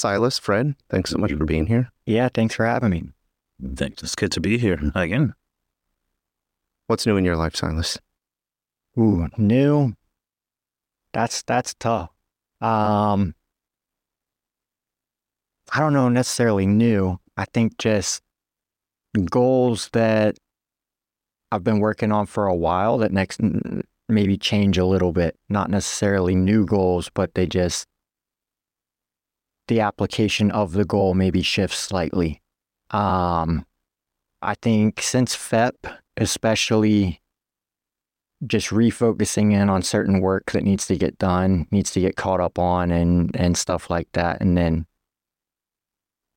Silas, Fred, thanks so much for being here. Yeah, thanks for having me. Thanks. It's good to be here again. What's new in your life, Silas? Ooh, new. That's that's tough. Um, I don't know necessarily new. I think just goals that I've been working on for a while that next maybe change a little bit. Not necessarily new goals, but they just the application of the goal maybe shifts slightly. Um, I think since FEP, especially just refocusing in on certain work that needs to get done, needs to get caught up on and and stuff like that. And then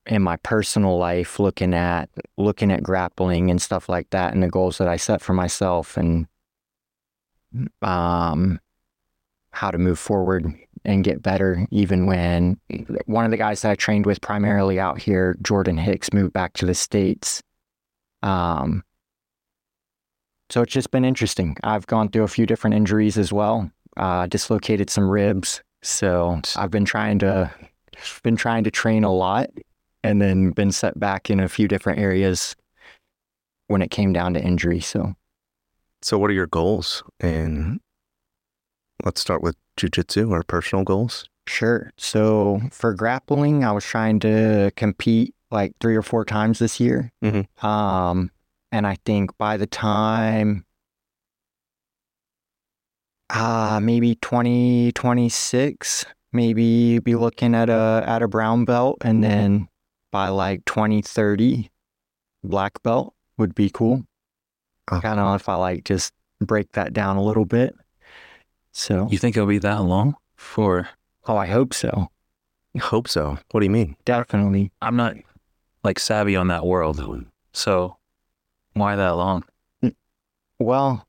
in my personal life, looking at looking at grappling and stuff like that and the goals that I set for myself and um how to move forward and get better even when one of the guys that I trained with primarily out here, Jordan Hicks, moved back to the States. Um so it's just been interesting. I've gone through a few different injuries as well. Uh, dislocated some ribs, so I've been trying to been trying to train a lot, and then been set back in a few different areas when it came down to injury. So, so what are your goals? And let's start with jujitsu or personal goals. Sure. So for grappling, I was trying to compete like three or four times this year. Mm-hmm. Um, and I think by the time uh maybe 2026, maybe be looking at a at a brown belt and then by like 2030 black belt would be cool. Oh. Kind of if I like just break that down a little bit. So You think it'll be that long for oh I hope so. I hope so. What do you mean? Definitely. I'm not like savvy on that world. So why that long? Mm, well,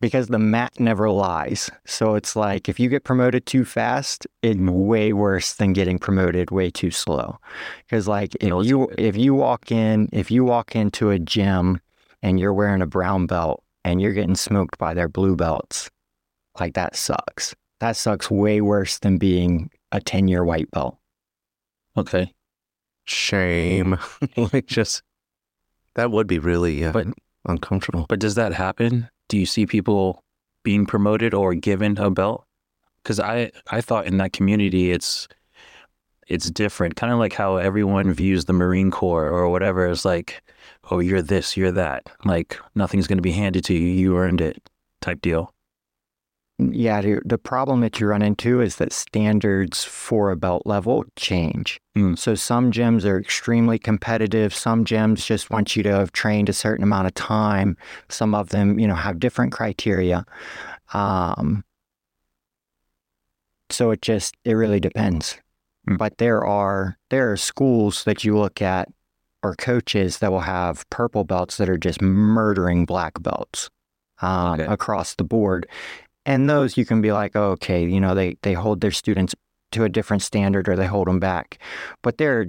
because the mat never lies. So it's like if you get promoted too fast, it's mm-hmm. way worse than getting promoted way too slow. Because like if No, you good. if you walk in if you walk into a gym and you're wearing a brown belt and you're getting smoked by their blue belts, like that sucks. That sucks way worse than being a 10 year white belt. Okay. Shame. like just that would be really uh, But uncomfortable. but does that happen? Do you see people being promoted or given a belt? Because I I thought in that community it's it's different. Kind of like how everyone views the Marine Corps or whatever. It's like, oh, you're this, you're that. Like nothing's going to be handed to you. You earned it, type deal. Yeah, the, problem that you run into is that standards for a belt level change. Mm. So some gyms are extremely competitive. Some gyms just want you to have trained a certain amount of time. Some of them, you know, have different criteria. Um, so it just it really depends. Mm. But there are there are schools that you look at or coaches that will have purple belts that are just murdering black belts um, Okay. across the board. And those you can be like, oh, okay, you know, they, they hold their students to a different standard or they hold them back. But there are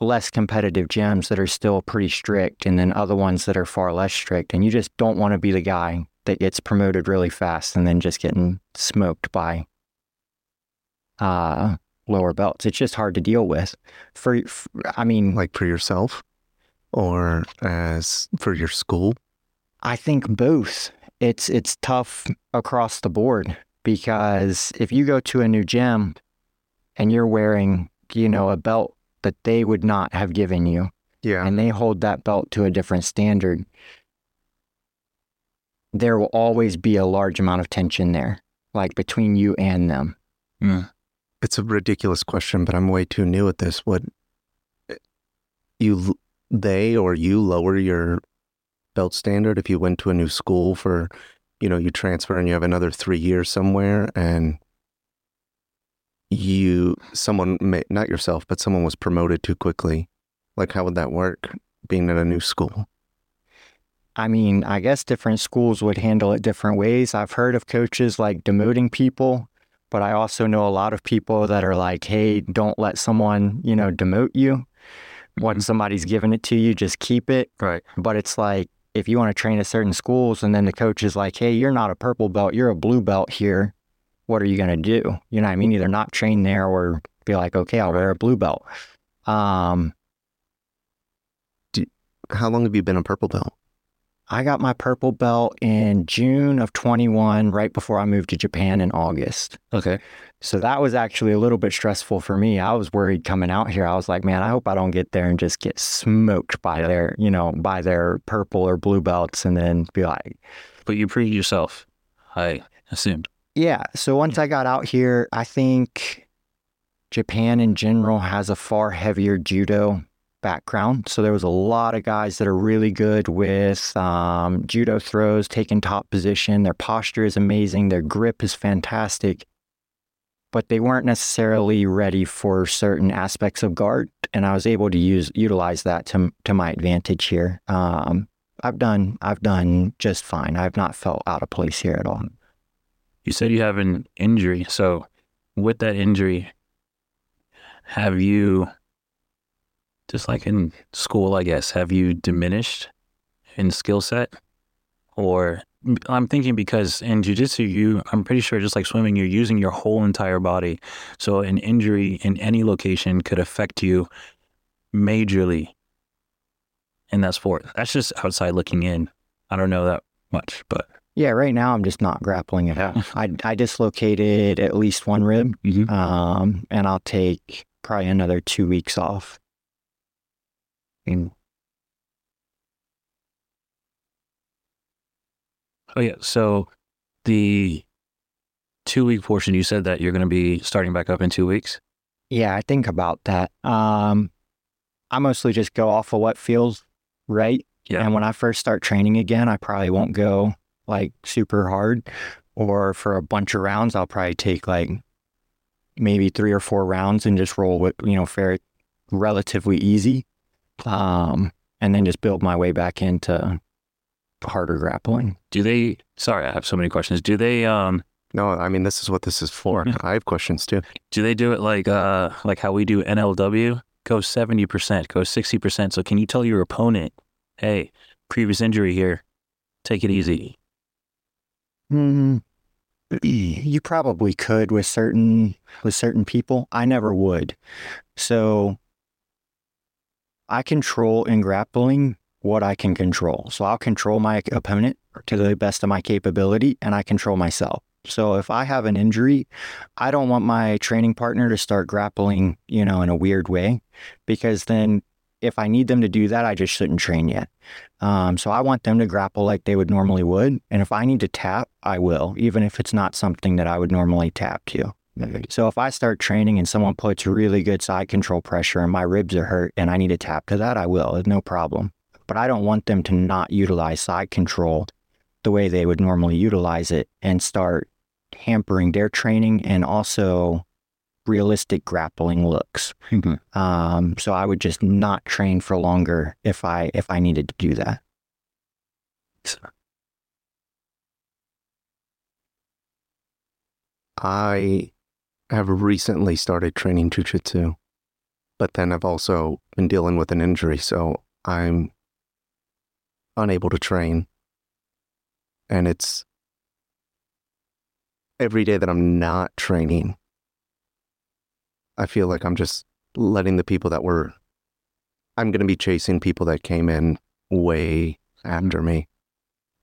less competitive gyms that are still pretty strict and then other ones that are far less strict. And you just don't want to be the guy that gets promoted really fast and then just getting smoked by uh, lower belts. It's just hard to deal with. For, I mean, like for yourself or as for your school? I think both. It's it's tough across the board because if you go to a new gym and you're wearing, you know, a belt that they would not have given you Yeah. and they hold that belt to a different standard, there will always be a large amount of tension there, like between you and them. Mm. It's a ridiculous question, but I'm way too new at this. Would you, they or you lower your belt standard if you went to a new school for, you know, you transfer and you have another three years somewhere and you, someone, may, not yourself, but someone was promoted too quickly? Like, how would that work being at a new school? I mean, I guess different schools would handle it different ways. I've heard of coaches like demoting people, but I also know a lot of people that are like, hey, don't let someone, you know, demote you. Once mm-hmm. somebody's given it to you, just keep it. Right. But it's like, if you want to train at certain schools and then the coach is like, hey, you're not a purple belt, you're a blue belt here. What are you going to do? You know what I mean? Either not train there or be like, okay, I'll wear a blue belt. Um, How long have you been a purple belt? I got my purple belt in June of 21, right before I moved to Japan in August. Okay. So that was actually a little bit stressful for me. I was worried coming out here. I was like, man, I hope I don't get there and just get smoked by their, you know, by their purple or blue belts and then be like, But you proved yourself, I assumed. yeah. So once I got out here, I think Japan in general has a far heavier judo background. So there was a lot of guys that are really good with um, judo throws, taking top position. Their posture is amazing. Their grip is fantastic. But they weren't necessarily ready for certain aspects of guard, and I was able to use utilize that to to my advantage here. Um, I've done I've done just fine. I've not felt out of place here at all. You said you have an injury. So, with that injury, have you, just like in school, I guess, have you diminished in skill set? Or I'm thinking because in jujitsu, you, I'm pretty sure, just like swimming, you're using your whole entire body. So, an injury in any location could affect you majorly in that sport. That's just outside looking in. I don't know that much, but Yeah, right now I'm just not grappling it. Yeah. I I dislocated at least one rib, Mhm. um, and I'll take probably another two weeks off. Oh yeah. So the two week portion, you said that you're going to be starting back up in two weeks. yeah, I think about that. Um, I mostly just go off of what feels right. Yeah. And when I first start training again, I probably won't go like super hard, or for a bunch of rounds, I'll probably take like maybe three or four rounds and just roll with you know fair, relatively easy, um, and then just build my way back into harder grappling. Do they? Sorry, I have so many questions. Do they? Um, No, I mean this is what this is for. Yeah. I have questions too. do they do it like uh like how we do NLW? Go seventy percent, go sixty percent. So can you tell your opponent, hey, previous injury here, take it easy. Hmm. You probably could with certain with certain people. I never would. So I control in grappling what I can control. So I'll control my opponent to the best of my capability and I control myself. So if I have an injury, I don't want my training partner to start grappling, you know, in a weird way because then if I need them to do that, I just shouldn't train yet. Um, so I want them to grapple like they would normally would. And if I need to tap, I will, even if it's not something that I would normally tap to. So if I start training and someone puts really good side control pressure and my ribs are hurt and I need to tap to that, I will. No problem. But I don't want them to not utilize side control the way they would normally utilize it and start hampering their training and also realistic grappling looks. Um, so I would just not train for longer if I if I needed to do that. I have recently started training jujitsu, but then I've also been dealing with an injury, so I'm unable to train. And it's every day that I'm not training, I feel like I'm just letting the people that were, I'm going to be chasing people that came in way after me.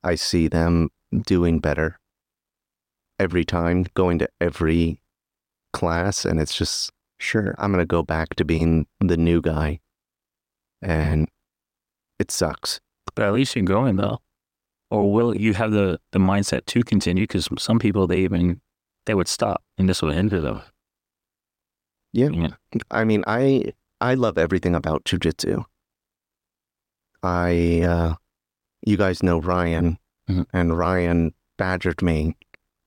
I see them doing better every time, going to every class, and it's just, Sure. I'm going to go back to being the new guy. And it sucks. But at least you're going though. Or will you have the, the mindset to continue? Because some people they even they would stop and this would hinder them. Yeah. Yeah. I mean, I I love everything about jujitsu. I uh you guys know Ryan Mhm. and Ryan badgered me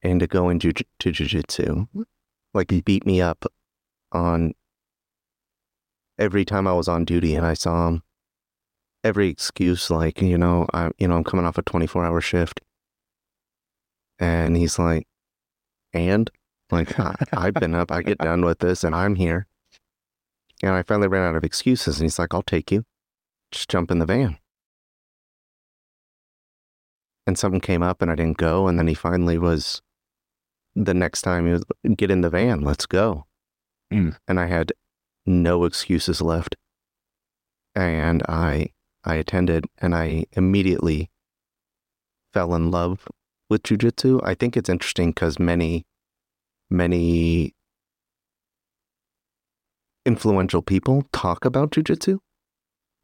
into going ju- to jujitsu. Like he beat me up on every time I was on duty and I saw him. Every excuse like, you know, I you know, I'm coming off a 24-hour shift. And he's like, and like I, I've been up, I get done with this, and I'm here. And I finally ran out of excuses, and he's like, "I'll take you. Just jump in the van." And something came up, and I didn't go. And then he finally was. The next time was, "Get in the van, let's go." Mm. and I had no excuses left. And I I attended and I immediately fell in love with jujitsu. I think it's interesting because many, many influential people talk about jujitsu.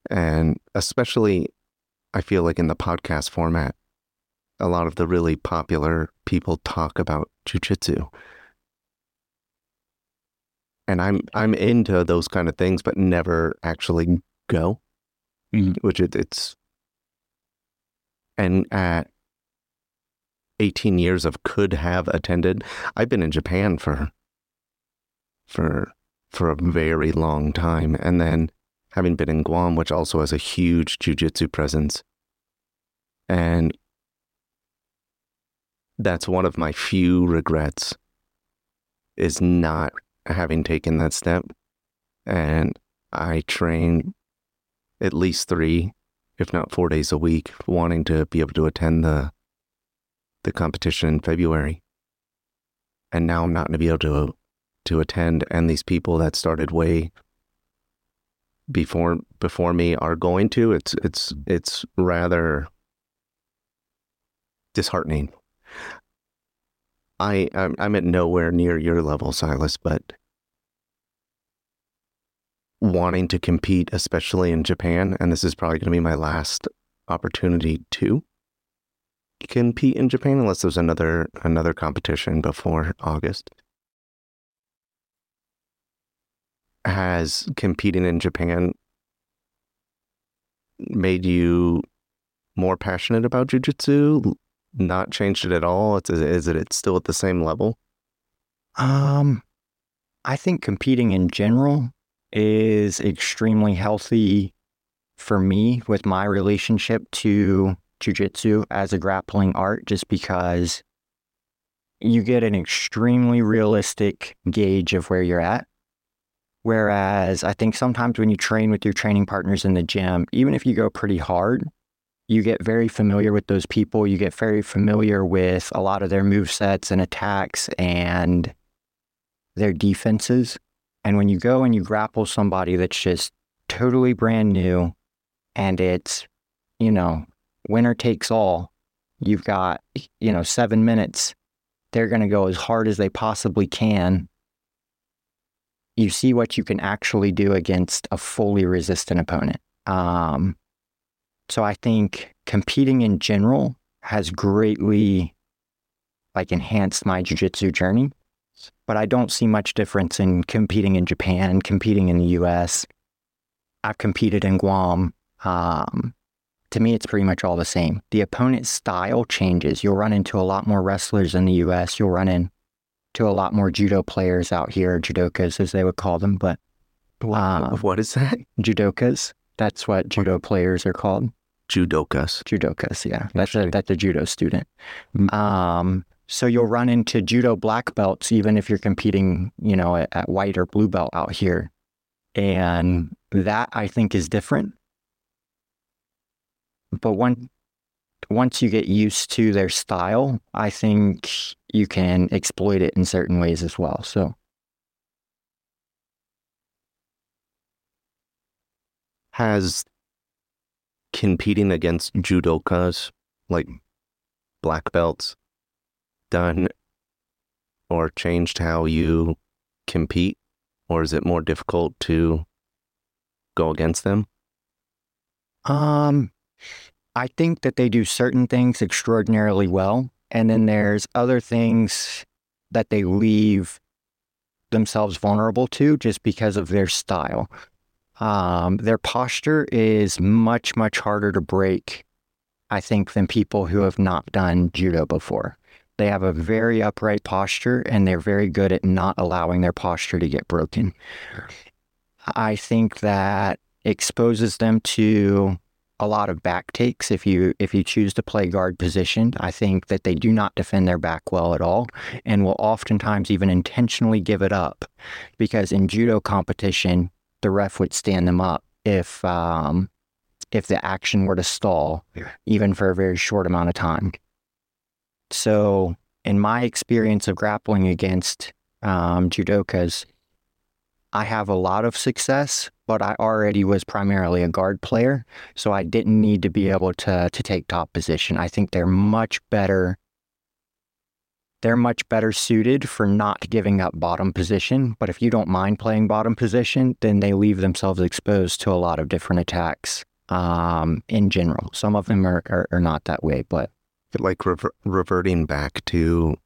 And especially, I feel like in the podcast format, a lot of the really popular people talk about jujitsu. And I'm I'm into those kind of things, but never actually go. Mhm. Which it, it's and at 18 years of could have attended. I've been in Japan for for for a very long time, and then having been in Guam, which also has a huge jujitsu presence, and that's one of my few regrets is not having taken that step. And I train at least three, if not four days a week, wanting to be able to attend the the competition in February. And now I'm not going to be able to to attend. And these people that started way before before me are going to. It's it's it's rather disheartening. I I'm, at nowhere near your level, Silas, but wanting to compete, especially in Japan, and this is probably going to be my last opportunity to compete in Japan, unless there's another another competition before August. Has competing in Japan made you more passionate about jujitsu? Not changed it at all? It's, is it it's still at the same level? Um, I think competing in general is extremely healthy for me with my relationship to jujitsu as a grappling art, just because you get an extremely realistic gauge of where you're at. Whereas I think sometimes when you train with your training partners in the gym, even if you go pretty hard, you get very familiar with those people. You get very familiar with a lot of their move sets and attacks and their defenses. And when you go and you grapple somebody that's just totally brand new and it's, you know, winner takes all, you've got, you know, seven minutes, they're going to go as hard as they possibly can. You see what you can actually do against a fully resistant opponent. Um, so I think competing in general has greatly like enhanced my jujitsu journey but I don't see much difference in competing in Japan competing in the US. I've competed in Guam. Um, to me, it's pretty much all the same. The opponent's style changes. You'll run into a lot more wrestlers in the US. You'll run into a lot more judo players out here, judokas as they would call them. But what is that? judokas, that's what judo players are called. Judokas. Judokas, yeah. That's a, that's a judo student. Mm. Um, so you'll run into judo black belts even if you're competing, you know, at, at white or blue belt out here. And that I think is different. But one, once you get used to their style, I think you can exploit it in certain ways as well. So Has competing against judokas, like black belts, done or changed how you compete? Or is it more difficult to go against them? Um, I think that they do certain things extraordinarily well, and then there's other things that they leave themselves vulnerable to just because of their style. Um, their posture is much, much harder to break, I think, than people who have not done judo before. They have a very upright posture and they're very good at not allowing their posture to get broken. I think that exposes them to a lot of back takes if you if you choose to play guard position. I think that they do not defend their back well at all and will oftentimes even intentionally give it up because in judo competition the ref would stand them up if um, if the action were to stall even for a very short amount of time. So in my experience of grappling against um, judokas, I have a lot of success, but I already was primarily a guard player, so I didn't need to be able to to take top position. I think they're much better they're much better suited for not giving up bottom position, but if you don't mind playing bottom position, then they leave themselves exposed to a lot of different attacks um, in general. Some of them are, are, are not that way, but like rever- reverting back to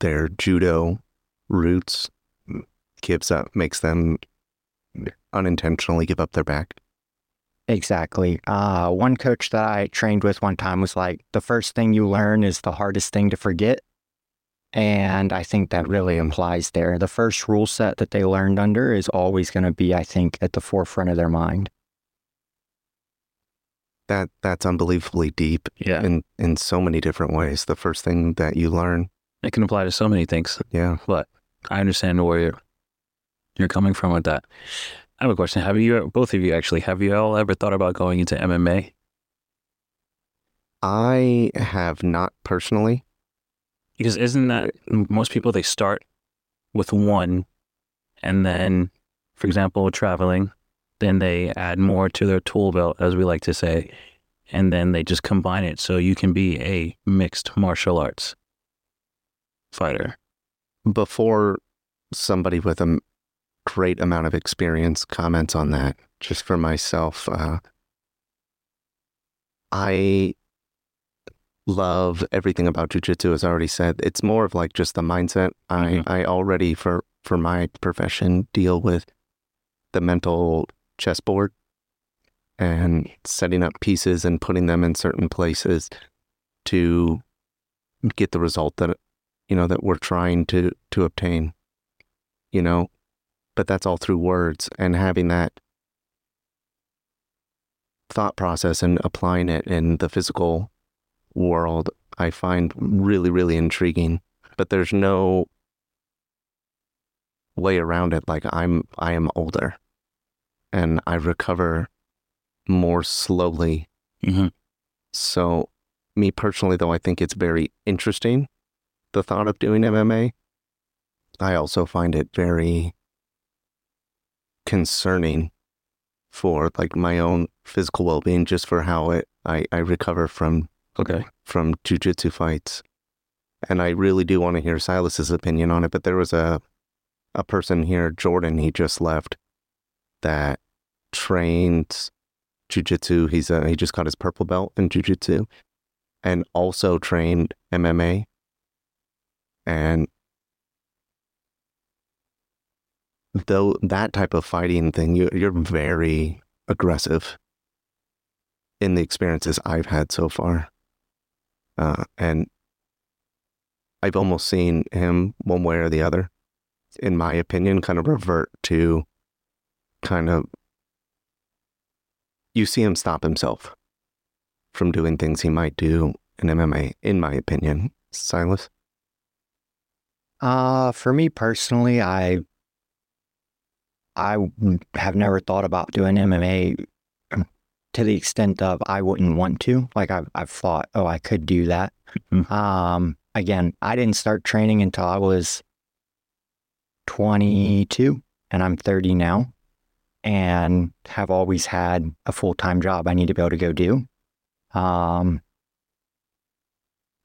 their judo roots gives up makes them unintentionally give up their back. Exactly. Uh, one coach that I trained with one time was like, the first thing you learn is the hardest thing to forget. And I think that really implies there. The first rule set that they learned under is always going to be, I think, at the forefront of their mind. That that's unbelievably deep Yeah. in in so many different ways. The first thing that you learn, It can apply to so many things. yeah. But I understand where you're, you're coming from with that. I have a question. Have you, both of you actually, have you all ever thought about going into MMA? I have not personally. Because isn't that most people they start with one, and then, for example, traveling, then they add more to their tool belt, as we like to say, and then they just combine it so you can be a mixed martial arts fighter. before somebody with a great amount of experience comments on that, just for myself, uh, I love everything about jujitsu. As I already said, it's more of like just the mindset. Mhm. I I already for for my profession deal with the mental chessboard and setting up pieces and putting them in certain places to get the result that you know that we're trying to to obtain you know but that's all through words and having that thought process and applying it in the physical world i find really really intriguing but there's no way around it. Like i'm i am older and i recover more slowly. Mm-hmm. so me personally though i think it's very interesting the thought of doing mma i also find it very concerning for like my own physical well-being just for how it i, I recover from Okay. from jujitsu fights. And i really do want to hear silas's opinion on it but there was a a person here jordan he just left that trains jujitsu. He's a, he just got his purple belt in jujitsu and also trained mma and though that type of fighting thing you, you're very aggressive in the experiences i've had so far uh, and i've almost seen him one way or the other in my opinion kind of revert to kind of you see him stop himself from doing things he might do in mma in my opinion. Silas? Uh, for me personally, I I have never thought about doing MMA to the extent of I wouldn't want to. Like I've I've thought, oh, I could do that. Mhm. Um, again, I didn't start training until I was 22, and I'm 30 now, and have always had a full time job I need to be able to go do. Um,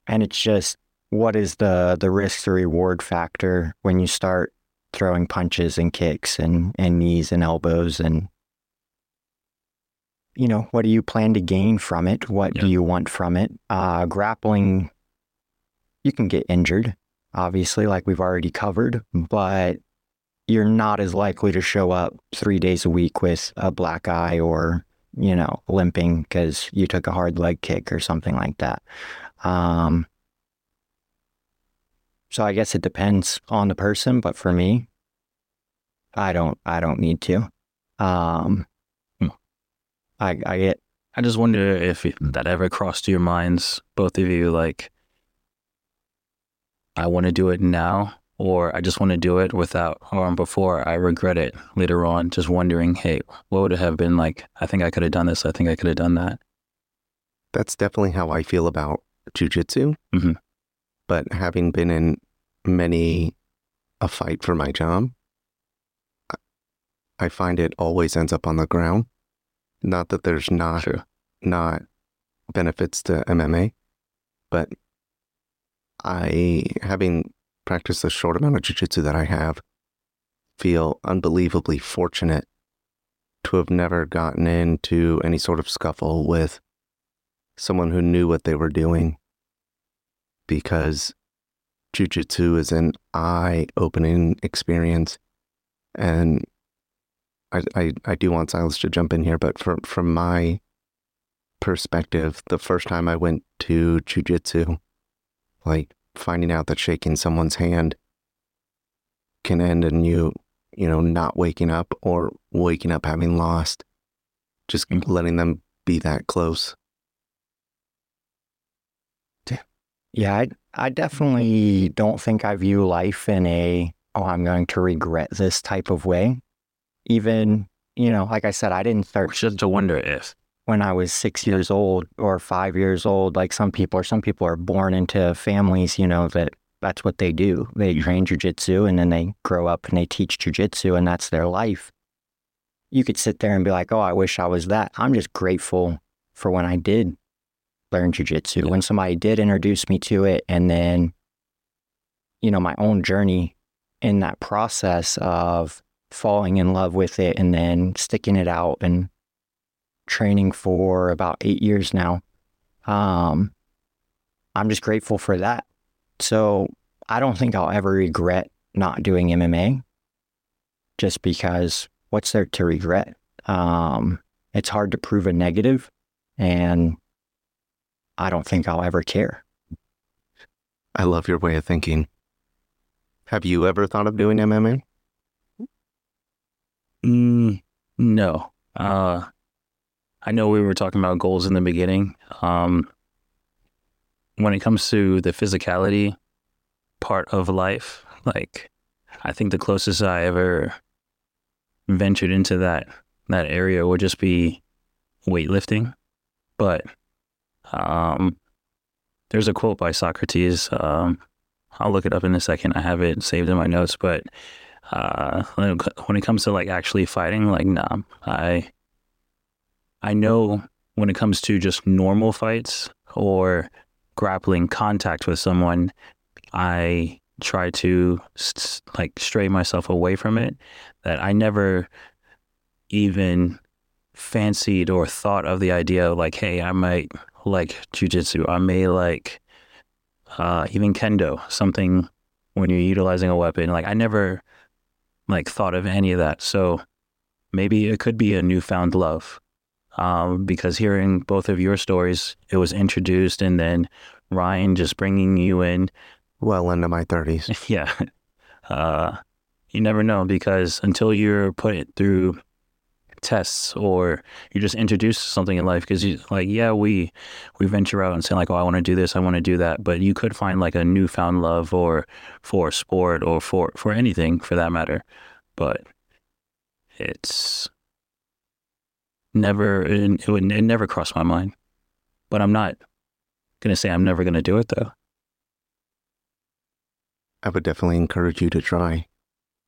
and it's just what is the the risk to reward factor when you start throwing punches and kicks and and knees and elbows and you know what do you plan to gain from it what do you want from it uh grappling you can get injured obviously like we've already covered but you're not as likely to show up 3 days a week with a black eye or you know limping cuz you took a hard leg kick or something like that um so I guess it depends on the person, but for me, I don't I don't need to. Um. I I get I just wonder if that ever crossed your minds, both of you, like, I want to do it now, or I just want to do it without, or before I regret it later on, just wondering, hey, what would it have been like? I think I could have done this. I think I could have done that. that's definitely how I feel about jujitsu. Mhm. But having been in many a fight for my job, I- I find it always ends up on the ground. Not that there's not True. not benefits to MMA, but I, having practiced the short amount of jujitsu that I have, feel unbelievably fortunate to have never gotten into any sort of scuffle with someone who knew what they were doing because jujitsu is an eye opening experience. And I, I, I do want Silas to jump in here, but from, from my perspective, the first time I went to jujitsu, like finding out that shaking someone's hand can end in you, you know, not waking up or waking up having lost, just Mhm. letting them be that close. Yeah, I, I definitely don't think I view life in a, oh, I'm going to regret this type of way. Even, you know, like I said, I didn't start Just to wonder if. when I was six years old or five years old, like some people, or some people are born into families, you know, that that's what they do. They mm-hmm. train jujitsu and then they grow up and they teach jujitsu and that's their life. You could sit there and be like, oh, I wish I was that. I'm just grateful for when I did learn jujitsu, Yeah. when somebody did introduce me to it. And then, you know, my own journey in that process of falling in love with it and then sticking it out and training for about eight years now. Um, I'm just grateful for that. So I don't think I'll ever regret not doing MMA just because what's there to regret? Um, it's hard to prove a negative, and I don't think I'll ever care. I love your way of thinking. Have you ever thought of doing MMA? Mm, no. Uh, I know we were talking about goals in the beginning. Um, when it comes to the physicality part of life, like I think the closest I ever ventured into that that area would just be weightlifting. But um, there's a quote by Socrates. Um, I'll look it up in a second. I have it saved in my notes, but uh, when it comes to like actually fighting, like nah, I I know when it comes to just normal fights or grappling contact with someone, I try to s- like stray myself away from it. That I never even fancied or thought of the idea of like, hey, I might like jujitsu. I may like uh, even kendo, something when you're utilizing a weapon. Like I never like thought of any of that. So maybe it could be a newfound love. Um, because hearing both of your stories, it was introduced and then Ryan just bringing you in. Well into my 30s. Yeah. Uh, you never know because until you're put it through tests or you're just introduced to something in life because you like yeah we we venture out and say like oh I want to do this I want to do that but you could find like a newfound love or for sport or for for anything for that matter but it's never it, it would it never crossed my mind but I'm not gonna say I'm never gonna do it though. I would definitely encourage you to try,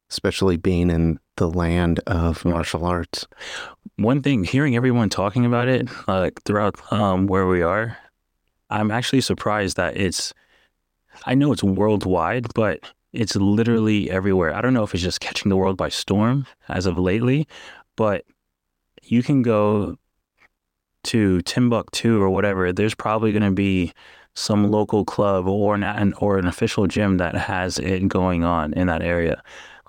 especially being in the land of martial arts. one thing hearing everyone talking about it like throughout um, where we are i'm actually surprised that it's i know it's worldwide but it's literally everywhere. I don't know if it's just catching the world by storm as of lately but you can go to timbuktu or whatever there's probably going to be some local club or an or an official gym that has it going on in that area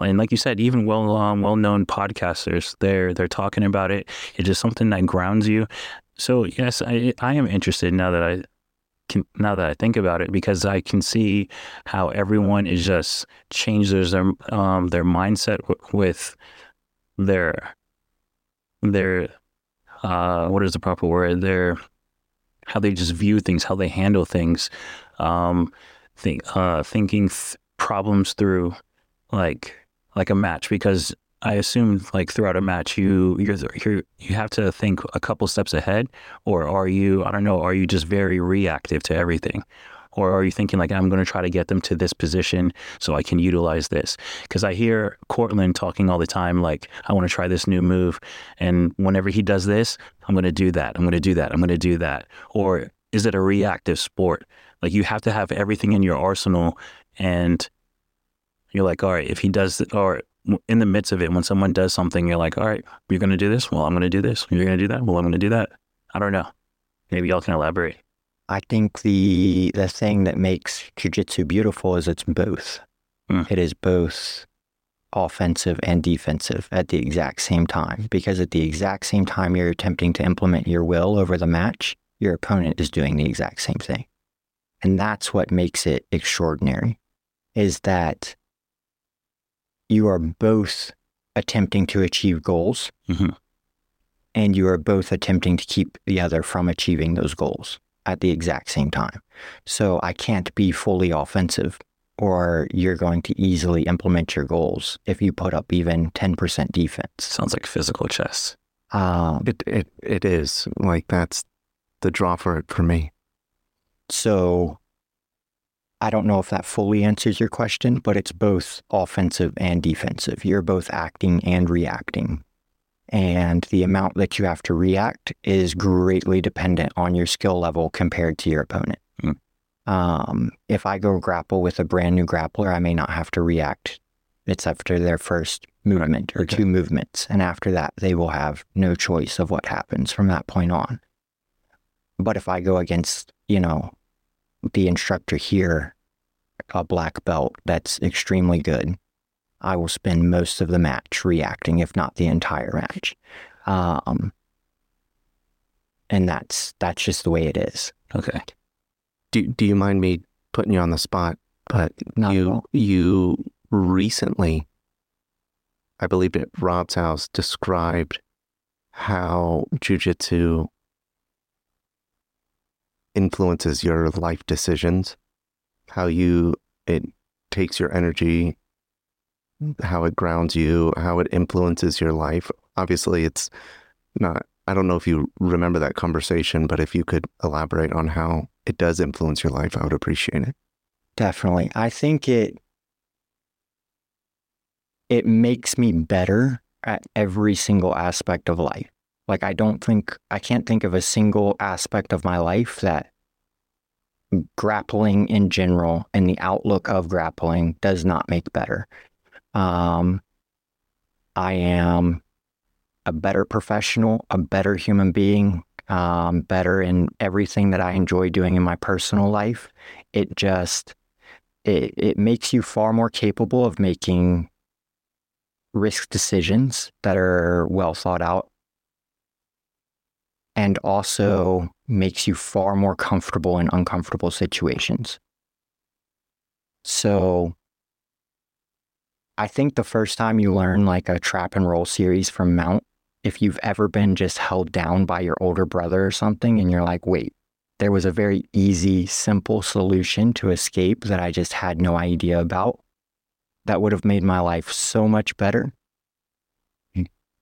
and like you said, even well um, well known podcasters, they're they're talking about it. It's just something that grounds you. So yes, I I am interested now that I can now that I think about it because I can see how everyone is just changes their um their mindset w- with their their uh what is the proper word their how they just view things how they handle things um think uh thinking th- problems through like like a match because I assume like throughout a match you you're, you're you have to think a couple steps ahead or are you I don't know are you just very reactive to everything Or are you thinking like I'm going to try to get them to this position so I can utilize this? Because I hear Courtland talking all the time like I want to try this new move, and whenever he does this, I'm going to do that. I'm going to do that. I'm going to do that. Or is it a reactive sport? Like you have to have everything in your arsenal, and you're like, all right, if he does, or in the midst of it, when someone does something, you're like, all right, you're going to do this. Well, I'm going to do this. You're going to do that. Well, I'm going to do that. I don't know. Maybe y'all can elaborate. I think the the thing that makes jujitsu beautiful is it's both. Mm. It is both offensive and defensive at the exact same time. Because at the exact same time you're attempting to implement your will over the match, your opponent is doing the exact same thing. And that's what makes it extraordinary, is that you are both attempting to achieve goals Mhm. and you are both attempting to keep the other from achieving those goals at the exact same time. So I can't be fully offensive or you're going to easily implement your goals if you put up even 10% defense. Sounds like physical chess. Um, It it it is like that's the draw for it for me. so I don't know if that fully answers your question, but it's both offensive and defensive. You're both acting and reacting. And the amount that you have to react is greatly dependent on your skill level compared to your opponent. Mm. Um, if I go grapple with a brand new grappler, I may not have to react. It's after their first movement or Okay. two movements. And after that, they will have no choice of what happens from that point on. But if I go against, you know, the instructor here, a black belt that's extremely good, I will spend most of the match reacting, if not the entire match. Um, and that's that's just the way it is. Okay. Do do you mind me putting you on the spot? But Not you you recently, I believe at Rob's house, described how jujitsu influences your life decisions, how you it takes your energy, how it grounds you, how it influences your life. Obviously, it's not. I don't know if you remember that conversation, but if you could elaborate on how it does influence your life, I would appreciate it. Definitely. I think it it makes me better at every single aspect of life. Like I don't think I can't think of a single aspect of my life that grappling in general and the outlook of grappling does not make better. Um I am a better professional, a better human being, um, better in everything that I enjoy doing in my personal life. It just it, it makes you far more capable of making risk decisions that are well thought out and also makes you far more comfortable in uncomfortable situations. So I think the first time you learn like a trap and roll series from Mount, if you've ever been just held down by your older brother or something and you're like, wait, there was a very easy, simple solution to escape that I just had no idea about that would have made my life so much better.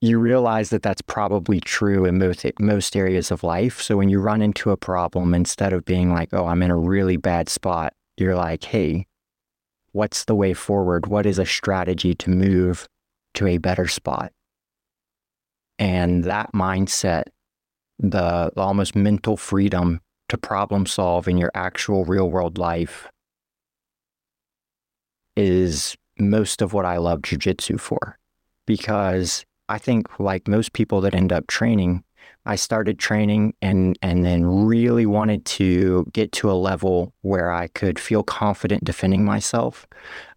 You realize that that's probably true in most, most areas of life. So when you run into a problem, instead of being like, oh, I'm in a really bad spot, you're like, hey, what's the way forward? What is a strategy to move to a better spot? And that mindset, the almost mental freedom to problem solve in your actual real world life is most of what I love jujitsu for. Because I think, like most people that end up training, I started training and, and then really wanted to get to a level where I could feel confident defending myself.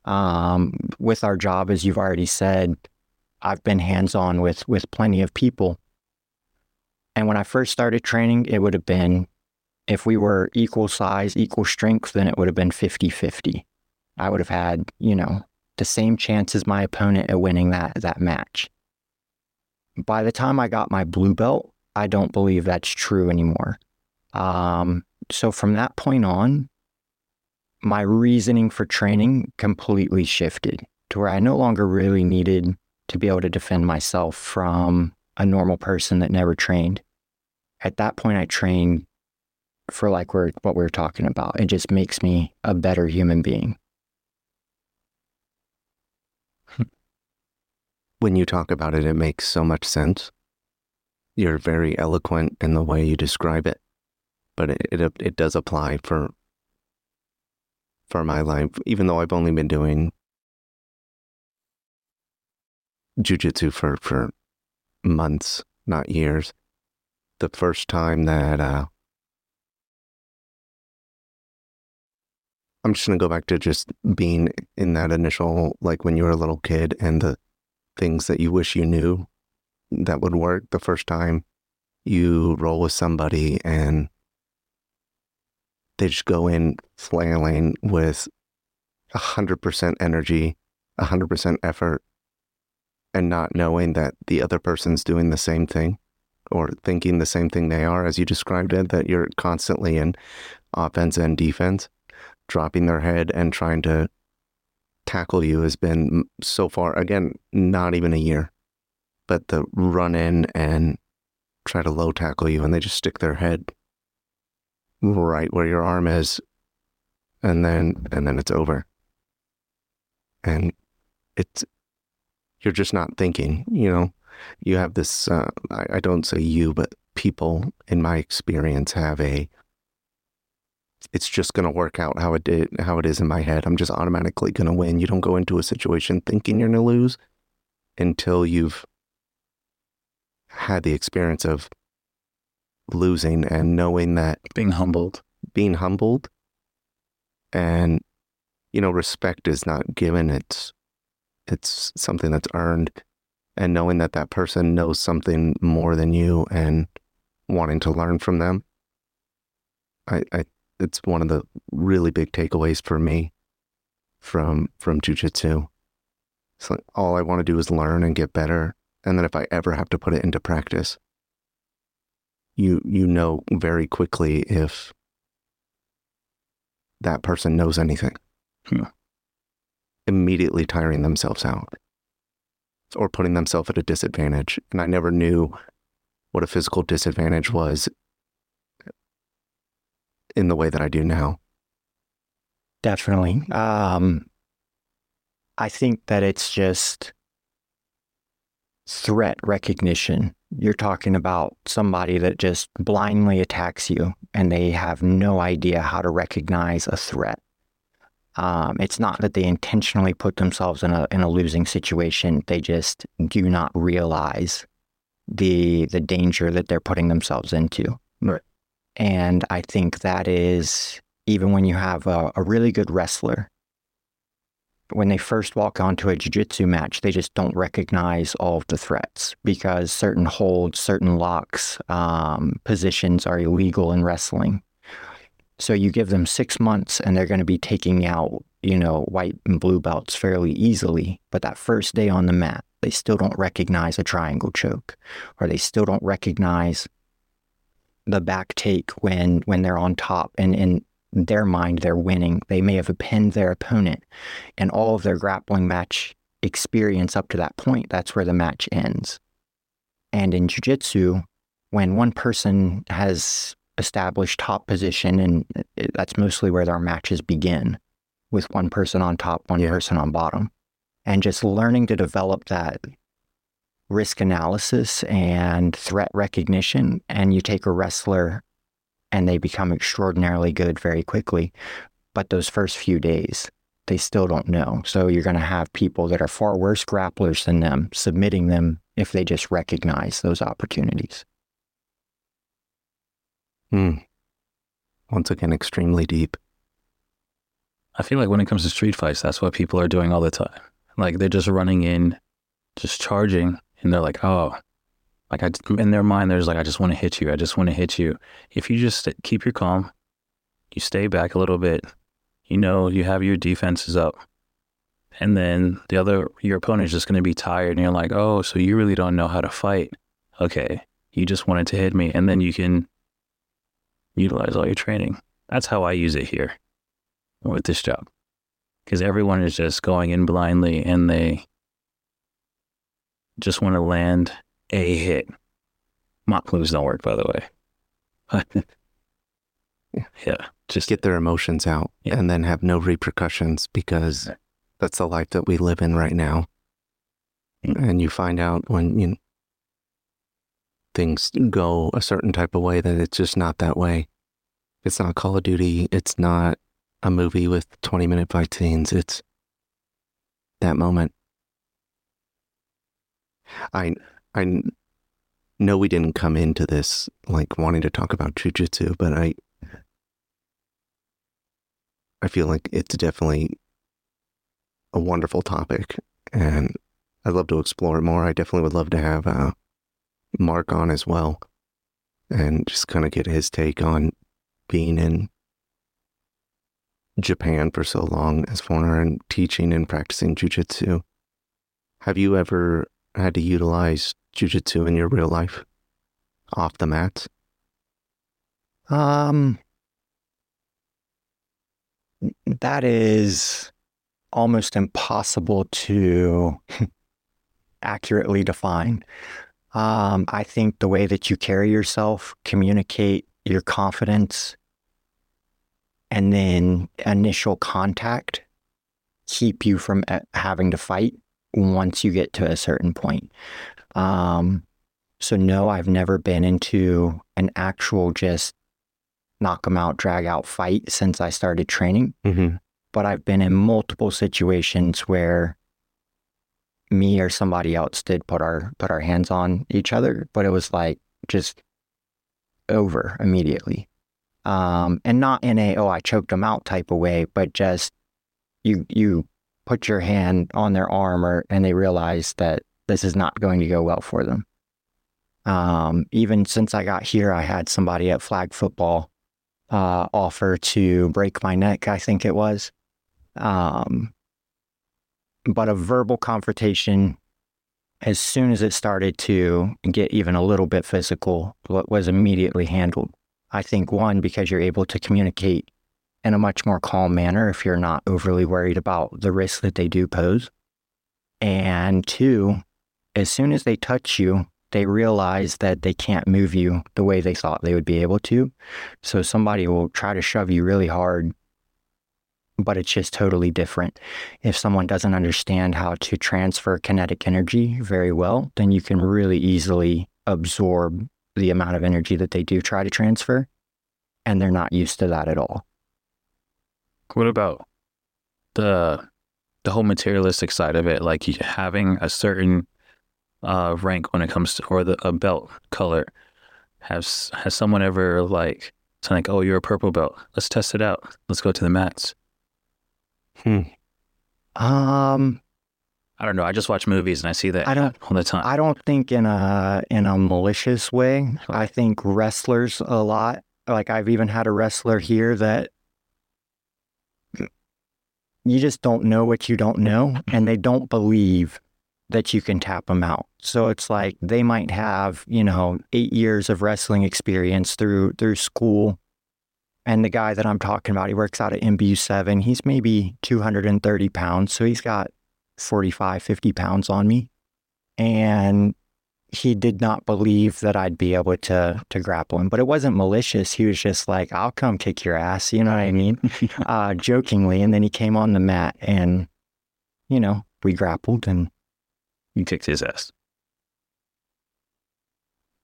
Um, with our job, as you've already said, I've been hands on with, with plenty of people. And when I first started training, it would have been if we were equal size, equal strength, then it would have been 50 50. I would have had, you know, the same chance as my opponent at winning that, that match. By the time I got my blue belt, I don't believe that's true anymore. Um, so from that point on, my reasoning for training completely shifted to where I no longer really needed to be able to defend myself from a normal person that never trained. At that point, I trained for like we're what we're talking about. It just makes me a better human being. When you talk about it, it makes so much sense. You're very eloquent in the way you describe it, but it it, it does apply for for my life, even though I've only been doing jujitsu for for months, not years. The first time that uh, I'm just gonna go back to just being in that initial, like when you were a little kid, and the things that you wish you knew that would work the first time you roll with somebody and they just go in flailing with 100% energy, 100% effort, and not knowing that the other person's doing the same thing or thinking the same thing they are, as you described it, that you're constantly in offense and defense, dropping their head and trying to tackle you has been so far, again, not even a year, but the run in and try to low tackle you and they just stick their head right where your arm is and then and then it's over. And it's you're just not thinking you know? You have this uh, I, I don't say you but people in my experience have a it's just going to work out how it did how it is in my head. I'm just automatically going to win. You don't go into a situation thinking you're going to lose until you've had the experience of losing and knowing that Being humbled. being humbled and you know respect is not given. It's it's something that's earned. And knowing that that person knows something more than you and wanting to learn from them i i it's one of the really big takeaways for me from from jujitsu it's like all i want to do is learn and get better and then if i ever have to put it into practice you you know very quickly if that person knows anything. Hmm. Immediately tiring themselves out or putting themselves at a disadvantage. And I never knew what a physical disadvantage was in the way that I do now. Definitely. Um, I think that it's just threat recognition. You're talking about somebody that just blindly attacks you and they have no idea how to recognize a threat. Um, it's not that they intentionally put themselves in a in a losing situation. They just do not realize the the danger that they're putting themselves into. Right. And I think that is even when you have a, a really good wrestler when they first walk onto a jiu-jitsu match, they just don't recognize all of the threats because certain holds, certain locks, um, positions are illegal in wrestling. So you give them six months and they're going to be taking out, you know, white and blue belts fairly easily. But that first day on the mat, they still don't recognize a triangle choke or they still don't recognize the back take when when they're on top and in their mind they're winning. They may have pinned their opponent, and all of their grappling match experience up to that point, that's where the match ends. And in jiu-jitsu, when one person has established top position, and uh, that's mostly where our matches begin, with one person on top, one Yeah. person on bottom, and just learning to develop that risk analysis and threat recognition. And you take a wrestler and they become extraordinarily good very quickly. But those first few days, they still don't know. So you're going to have people that are far worse grapplers than them submitting them if they just recognize those opportunities. Hmm. Once again, extremely deep. I feel like when it comes to street fights, that's what people are doing all the time. Like they're just running in, just charging, and they're like, oh, like I, in their mind, there's like, I just want to hit you. I just want to hit you. If you just keep your calm, you stay back a little bit, you know, you have your defenses up. And then the other, your opponent's just going to be tired. And you're like, oh, so you really don't know how to fight. Okay. You just wanted to hit me. And then you can utilize all your training. That's how I use it here with this job. Because everyone is just going in blindly and they just want to land a hit. Mock moves don't work, by the way. Yeah. Just get their emotions out Yeah. and then have no repercussions because that's the life that we live in right now. Mm. And you find out when you things go a certain type of way that it's just not that way. It's not Call of Duty. It's not a movie with 20 minute fight scenes. It's that moment. I I know we didn't come into this like wanting to talk about jujitsu, but I I feel like it's definitely a wonderful topic, and I'd love to explore it more. I definitely would love to have uh, Mark on as well, and just kind of get his take on being in Japan for so long as foreigner and teaching and practicing jujitsu. Have you ever had to utilize jujitsu in your real life, off the mat? Um, that is almost impossible to accurately define. Um, I think the way that you carry yourself, communicate your confidence, and then initial contact keep you from uh, having to fight once you get to a certain point. Um, so no, I've never been into an actual just knock them out, drag out fight since I started training. Mm-hmm. But I've been in multiple situations where me or somebody else did put our put our hands on each other, but it was like just over immediately. Um, and not in a oh I choked them out type of way, but just you you put your hand on their arm or and they realize that this is not going to go well for them. Um, even since I got here, I had somebody at flag football uh, offer to break my neck, I think it was. Um, but a verbal confrontation, as soon as it started to get even a little bit physical, was immediately handled. I think one, because you're able to communicate in a much more calm manner if you're not overly worried about the risks that they do pose. And two, as soon as they touch you, they realize that they can't move you the way they thought they would be able to. So somebody will try to shove you really hard, but it's just totally different. If someone doesn't understand how to transfer kinetic energy very well, then you can really easily absorb the amount of energy that they do try to transfer. And they're not used to that at all. What about the the whole materialistic side of it, like having a certain uh, rank when it comes to or the a belt color? Has has someone ever like it's like, oh, you're a purple belt. Let's test it out. Let's go to the mats. Hmm. Um, I don't know. I just watch movies and I see that I don't all the time. I don't think in a in a malicious way. I think wrestlers a lot. Like I've even had a wrestler here that you just don't know what you don't know, and they don't believe that you can tap them out. So it's like they might have you know eight years of wrestling experience through through school. And the guy that I'm talking about, he works out at MBU seven. He's maybe 230 pounds, so he's got 45, 50 pounds on me. And he did not believe that I'd be able to to grapple him. But it wasn't malicious. He was just like, I'll come kick your ass. You know what I mean? uh, jokingly. And then he came on the mat and, you know, we grappled and you kicked his ass.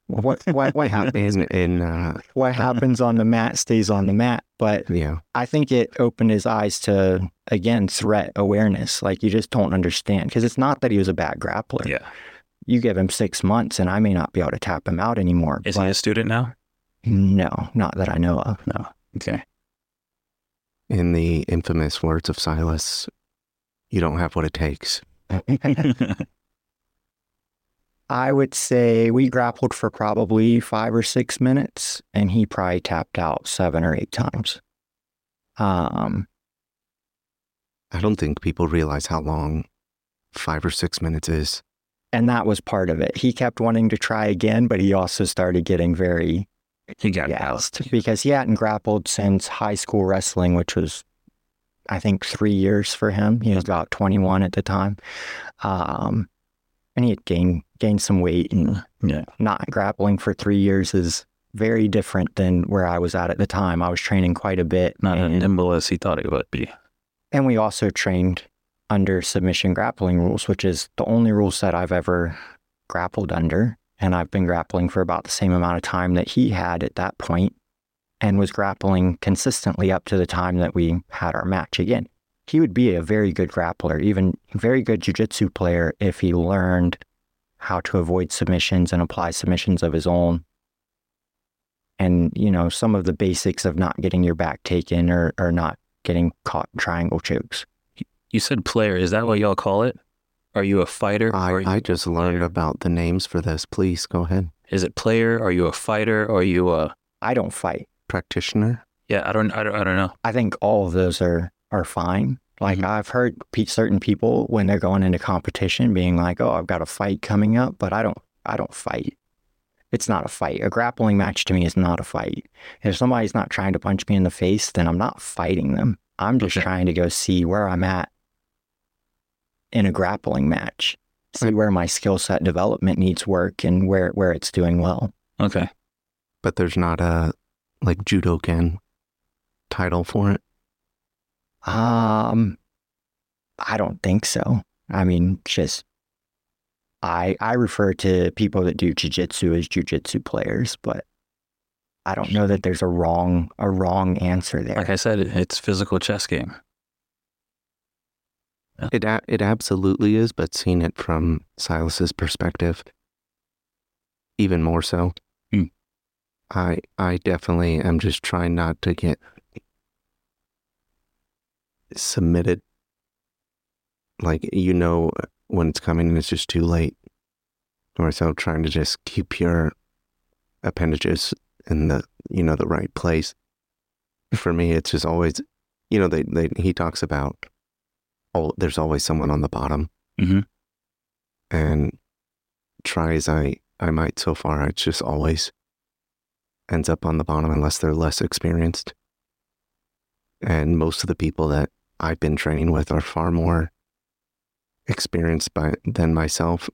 what what what happens In in uh, what happens on the mat stays on the mat. But yeah, I think it opened his eyes to again threat awareness. Like you just don't understand. Because it's not that he was a bad grappler. Yeah. You give him six months and I may not be able to tap him out anymore. Is but he a student now? no, not that I know of. No. Okay. in the infamous words of Silas, you don't have what it takes. I would say we grappled for probably five or six minutes, and he probably tapped out seven or eight times. Um, I don't think people realize how long five or six minutes is. And that was part of it. He kept wanting to try again, but he also started getting very he got gassed because he hadn't grappled since high school wrestling, which was, I think, three years for him. He was about 21 at the time. Um, and he had gained, gained some weight and Yeah. not grappling for three years is very different than where I was at at the time. I was training quite a bit. Not as nimble as he thought it would be. and we also trained under submission grappling rules, which is the only rule set I've ever grappled under. And I've been grappling for about the same amount of time that he had at that point and was grappling consistently up to the time that we had our match again. He would be a very good grappler, even very good jujitsu player if he learned how to avoid submissions and apply submissions of his own. And, you know, some of the basics of not getting your back taken or, or not getting caught triangle chokes. You said player. Is that what y'all call it? Are you a fighter? I, or I just learned about the names for this. Please go ahead. is it player? Are you a fighter? Are you a I don't fight. Practitioner. yeah? I don't. I don't. I don't know. I think all of those are are fine. Like Mhm. I've heard pe- certain people when they're going into competition being like, "Oh, I've got a fight coming up," but I don't. I don't fight. It's not a fight. A grappling match to me is not a fight. If somebody's not trying to punch me in the face, then I'm not fighting them. I'm just Okay. trying to go see where I'm at in a grappling match. See where my skill set development needs work and where where it's doing well. Okay. But there's not a like judokan title for it. Um, I don't think so. I mean, just I I refer to people that do jujitsu as jujitsu players, but I don't know that there's a wrong a wrong answer there. Like I said, it's physical chess game. It a- it absolutely is, but seeing it from Silas's perspective, even more so. Hmm. I I definitely am just trying not to get submitted. Like you know when it's coming and it's just too late. Or so trying to just keep your appendages in the you know the right place. For me, it's just always, you know, they, they he talks about oh, there's always someone on the bottom. Mhm. And try as I, I might so far, it's just always ends up on the bottom unless they're less experienced. And most of the people that I've been training with are far more experienced by than myself.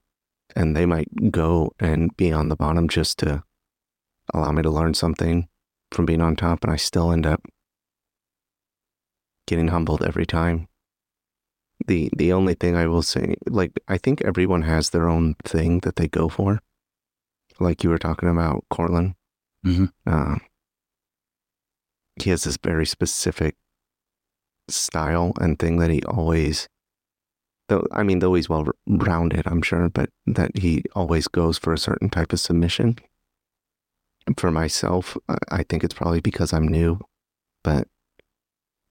And they might go and be on the bottom just to allow me to learn something from being on top. And I still end up getting humbled every time the the only thing I will say, like I think everyone has their own thing that they go for. Like you were talking about Cortland. Mhm. Uh, he has this very specific style and thing that he always. Though I mean, though he's well rounded, I'm sure, but that he always goes for a certain type of submission. For myself, I think it's probably because I'm new, but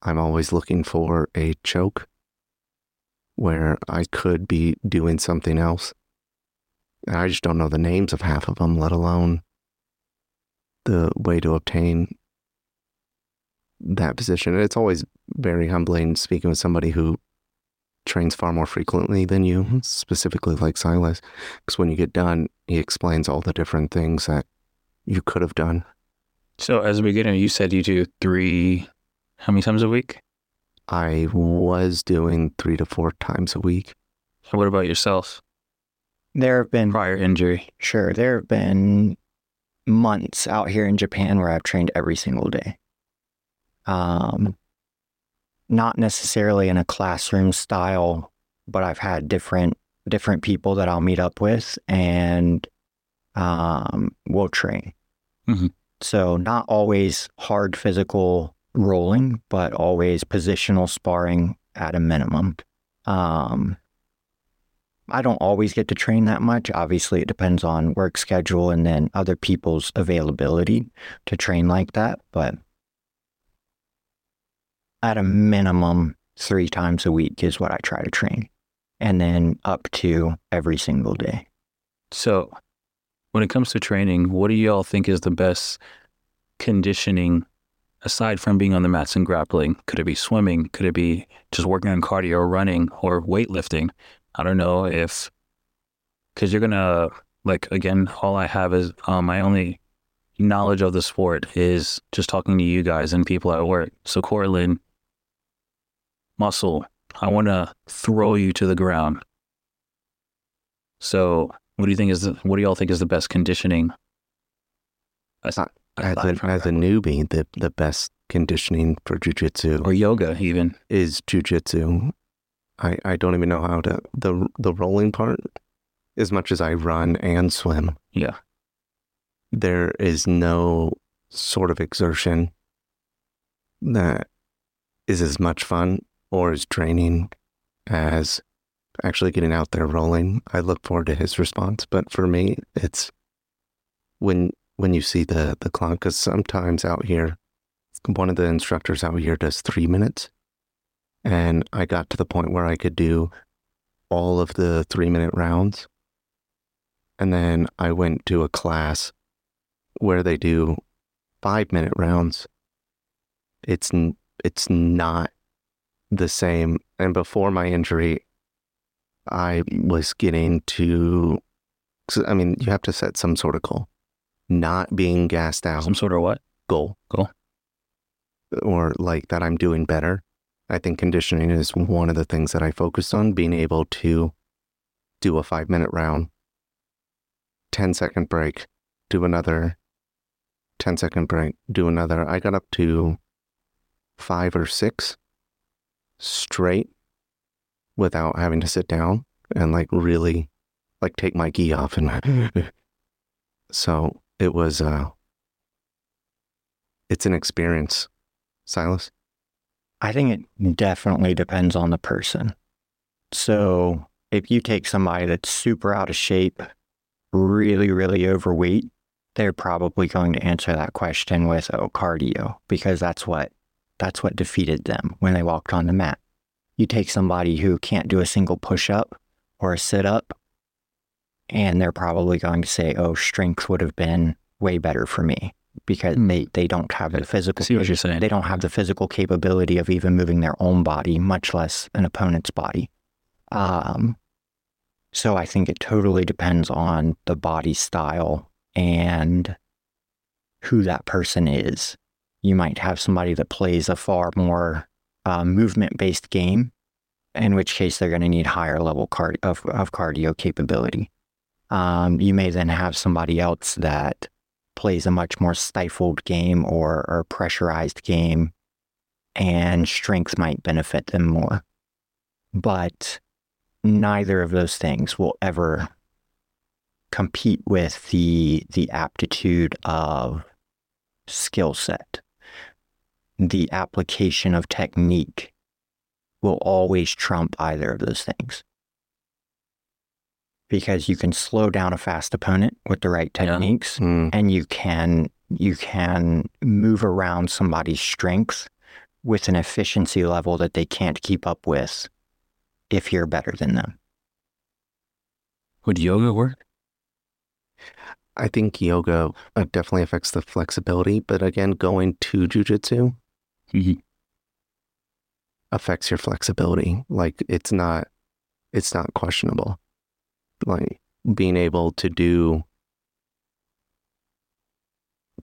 I'm always looking for a choke where I could be doing something else. And I just don't know the names of half of them, let alone the way to obtain that position. And it's always very humbling speaking with somebody who trains far more frequently than you, mm-hmm. specifically like Silas. Because when you get done, he explains all the different things that you could have done. So as a beginner, you said you do three. How many times a week? I was doing three to four times a week. So what about yourself? There have been Prior injury. sure there have been months out here in Japan where I've trained every single day. Um, not necessarily in a classroom style, but I've had different different people that I'll meet up with and um, we'll train. Mhm. So not always hard physical rolling, but always positional sparring at a minimum. Um, I don't always get to train that much. Obviously, it depends on work schedule and then other people's availability to train like that. But at a minimum, three times a week is what I try to train. And then up to every single day. So when it comes to training, what do y'all think is the best conditioning aside from being on the mats and grappling? Could it be swimming? Could it be just working on cardio or running or weightlifting? I don't know if because you're gonna like again, all I have is um, my only knowledge of the sport is just talking to you guys and people at work. So Cortland, muscle, I want to throw you to the ground. So, what do you think is the, what do y'all think is the best conditioning? As a, as a newbie, the the best conditioning for jujitsu or yoga even. is jujitsu. I I don't even know how to the the rolling part. As much as I run and swim, Yeah. there is no sort of exertion that is as much fun or as draining as actually getting out there rolling. I look forward to his response, but for me, it's when when you see the the clock. Because sometimes out here, one of the instructors out here does three minutes, and I got to the point where I could do all of the three minute rounds, and then I went to a class where they do five minute rounds. It's it's not the same. And before my injury, I was getting to. I mean, you have to set some sort of goal. Not being gassed out Some sort of what? goal. Goal. Or like that I'm doing better. I think conditioning is one of the things that I focused on, being able to do a five minute round, 10 second break, do another 10 second break, do another. I got up to five or six straight without having to sit down and like really like take my gi off and so it was uh it's an experience silas I think it definitely depends on the person. So if you take somebody that's super out of shape, really, really overweight, they're probably going to answer that question with oh cardio because that's what that's what defeated them when they walked on the mat. You take somebody who can't do a single push up or a sit up, and they're probably going to say, Oh, strength would have been way better for me because Hmm. they, they don't have the I physical see what you're saying. they don't have the physical capability of even moving their own body, much less an opponent's body. Um, so I think it totally depends on the body style and who that person is. You might have somebody that plays a far more uh, movement based game, in which case they're going to need higher level card- of, of cardio capability. Um, you may then have somebody else that plays a much more stifled game or, or pressurized game, and strength might benefit them more. But neither of those things will ever compete with the the aptitude of skill set. The application of technique will always trump either of those things. Because you can slow down a fast opponent with the right Yeah. techniques Mm, and you can you can move around somebody's strengths with an efficiency level that they can't keep up with if you're better than them. Would yoga work? i think yoga uh, definitely affects the flexibility but again going to jujitsu Mhm. affects your flexibility like it's not it's not questionable like being able to do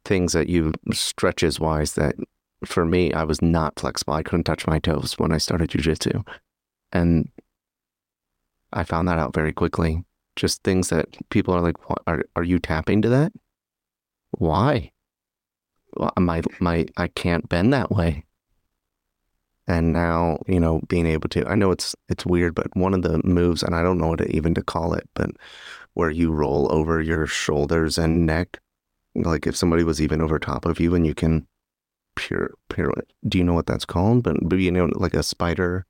things that you stretches wise that for me I was not flexible. I couldn't touch my toes when I started jujitsu. And I found that out very quickly. Just things that people are like, "What- are are you tapping to that? Why? Well, my my I can't bend that way. And now, you know, being able to I know it's it's weird, but one of the moves, and I don't know what to, even to call it, but where you roll over your shoulders and neck like if somebody was even over top of you and you can pure pure do you know what that's called but, but you know like a spider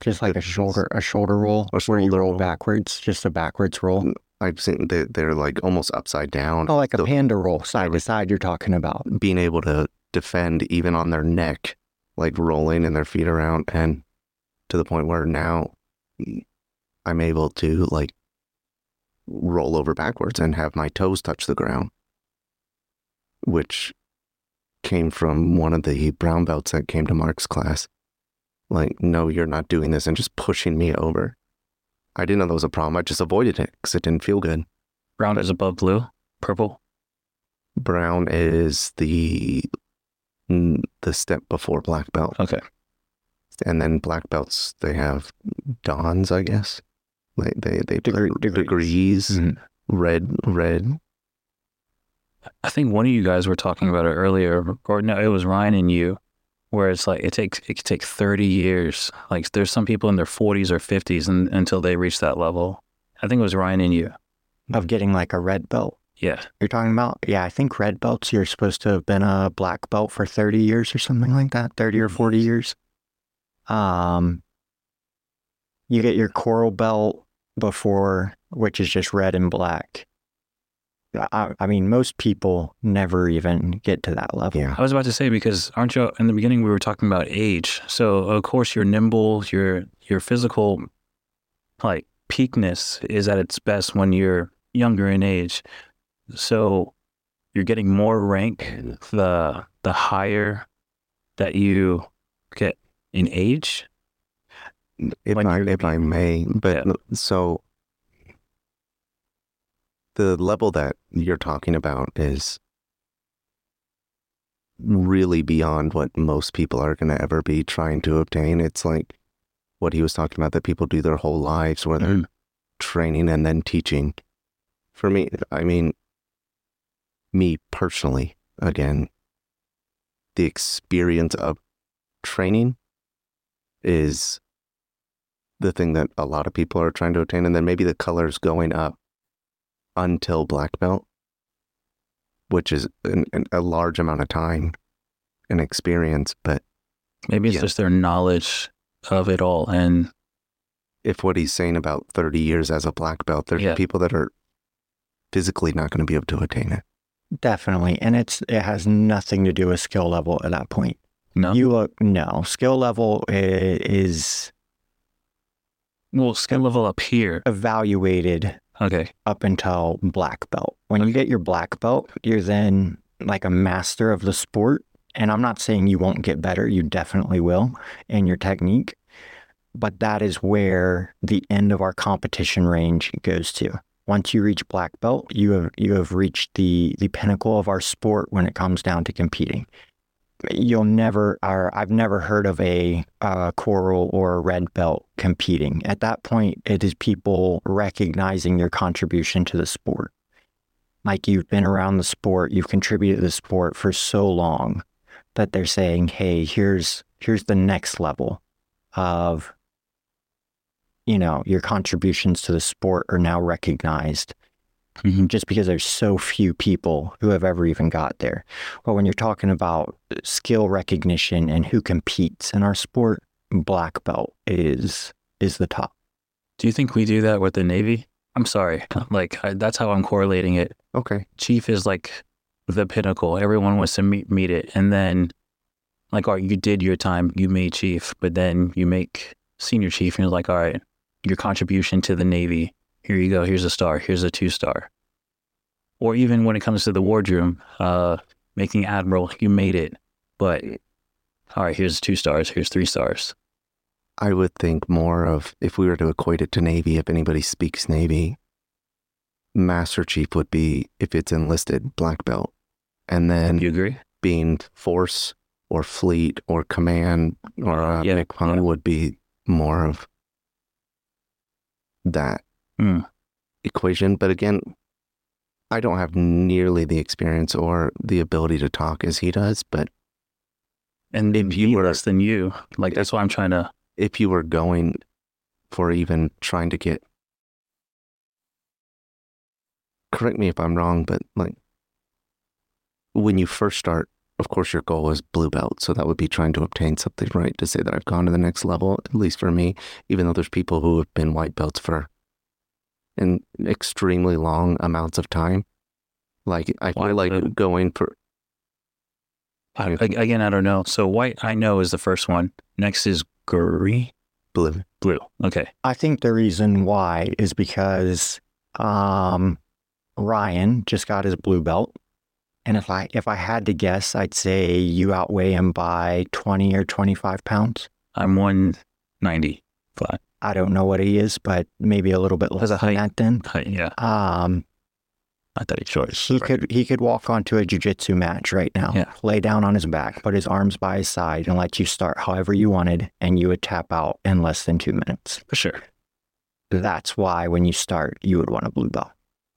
Just like a shoulder a shoulder roll A where you shoulder roll roll. backwards, just a backwards roll. i've seen they, they're like almost upside down Oh, like a the- Granby roll, side to side you're talking about. being able to defend even on their neck like rolling and their feet around and to the point where now i'm able to like roll over backwards and have my toes touch the ground which came from one of the brown belts that came to mark's class. Like no you're not doing this and just pushing me over. I didn't know that was a problem. I just avoided it because it didn't feel good. Brown is above blue, purple. brown is the the step before black belt Okay. and then black belts they have dans i guess like they they Degree- put degrees. degrees Mhm. red red I think one of you guys were talking about it earlier, or no, it was Ryan and you, where it's like it takes it could take thirty years. Like there's some people in their forties or fifties and, until they reach that level. I think it was Ryan and you. Of getting like a red belt. Yeah. You're talking about? Yeah, I think red belts, you're supposed to have been a black belt for 30 years or something like that, 30 or 40 years. Um, you get your coral belt before, which is just red and black. I, I mean, most people never even get to that level. Yeah. I was about to say because aren't you in the beginning we were talking about age. So of course you're nimble, your your physical like peakness is at its best when you're younger in age. So you're getting more rank the the higher that you get in age. If When I if I may, but Yeah. so the level that you're talking about is really beyond what most people are going to ever be trying to obtain. It's like what he was talking about that people do their whole lives where they're Mhm. training and then teaching. For me, I mean, me personally, again, the experience of training is the thing that a lot of people are trying to attain. And then maybe the colors going up until black belt, which is an, an, a large amount of time and experience. But Maybe it's Yeah. just their knowledge of it all and if what he's saying about 30 years as a black belt, there's Yeah. people that are physically not going to be able to attain it. Definitely. And it's it has nothing to do with skill level at that point. no. You look, no, skill level is well skill level up here. evaluated Okay. up until black belt. When you get your black belt, you're then like a master of the sport. And I'm not saying you won't get better, you definitely will in your technique. But that is where the end of our competition range goes to. Once you reach black belt, you have you have reached the the pinnacle of our sport when it comes down to competing. You'll never, or I've never heard of a uh, coral or a red belt competing. At that point, it is people recognizing their contribution to the sport. Like you've been around the sport, you've contributed to the sport for so long that they're saying, "Hey, here's here's the next level of you know, your contributions to the sport are now recognized Mhm. just because there's so few people who have ever even got there. But when you're talking about skill recognition and who competes in our sport, black belt is is the top. Do you think we do that with the Navy? I'm sorry. Like I, that's how I'm correlating it. Okay. Chief is like the pinnacle. Everyone wants to meet meet it, and then like, all right, you did your time, you made chief, but then you make senior chief, and you're like, all right, your contribution to the Navy. Here you go. Here's a star. Here's a two star. Or even when it comes to the wardroom, uh, making admiral, you made it, but all right, here's two stars. Here's three stars. I would think more of if we were to equate it to Navy, if anybody speaks Navy, Master Chief would be if it's enlisted black belt. And then You agree? being force or fleet or command or uh, Yeah, MCPON yeah. would be more of that Hmm. equation. But again, I don't have nearly the experience or the ability to talk as he does. But And If you were- less than you, like that's why I'm trying to. if you were going for even trying to get correct me if I'm wrong, but like when you first start, of course your goal is blue belt. So that would be trying to obtain something, right? To say that I've gone to the next level, at least for me, even though there's people who have been white belts for in extremely long amounts of time. Like I Why feel like would- going for I, ag- again, I don't know. So white, I know is the first one. Next is green, blue. blue. Okay. I think the reason why is because um, Ryan just got his blue belt. And if I if I had to guess, I'd say you outweigh him by 20 or 25 pounds. I'm 195. I don't know what he is, but maybe a little bit less than height. that then. Height, Yeah. Um, I thought he's short. he could he could walk onto a jujitsu match right now, Yeah. lay down on his back, put his arms by his side, and let you start however you wanted, and you would tap out in less than two minutes. For sure. That's why when you start, you would want a blue belt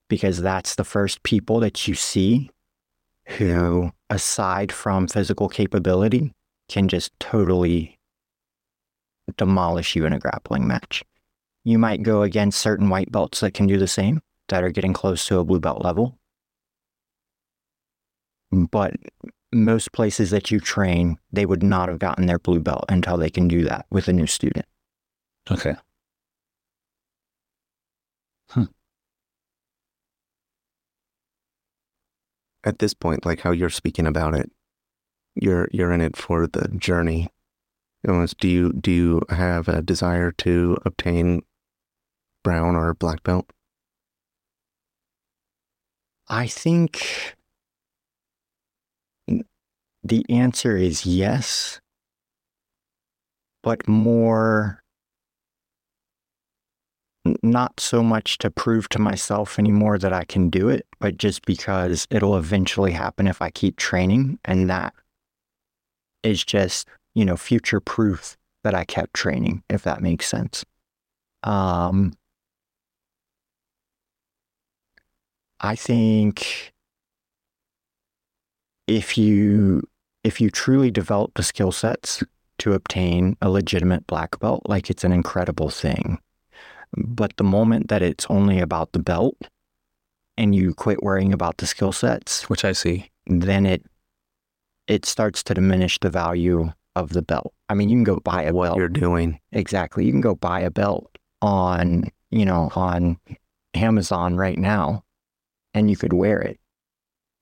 because that's the first people that you see who, aside from physical capability, can just totally demolish you in a grappling match. You might go against certain white belts that can do the same, that are getting close to a blue belt level. But most places that you train, they would not have gotten their blue belt until they can do that with a new student. Okay. At this point, like how you're speaking about it, you're you're in it for the journey. Almost, do you do you have a desire to obtain brown or black belt? I think the answer is yes, but more not so much to prove to myself anymore that I can do it, but just because it'll eventually happen if I keep training. And that is just, you know, future proof that I kept training, if that makes sense. Um, I think if you if you truly develop the skill sets to obtain a legitimate black belt, like it's an incredible thing. But the moment that it's only about the belt and you quit worrying about the skill sets, Which I see. then it it starts to diminish the value of the belt. I mean, you can go buy a belt. you're doing? Exactly. You can go buy a belt on, you know, on Amazon right now and you could wear it.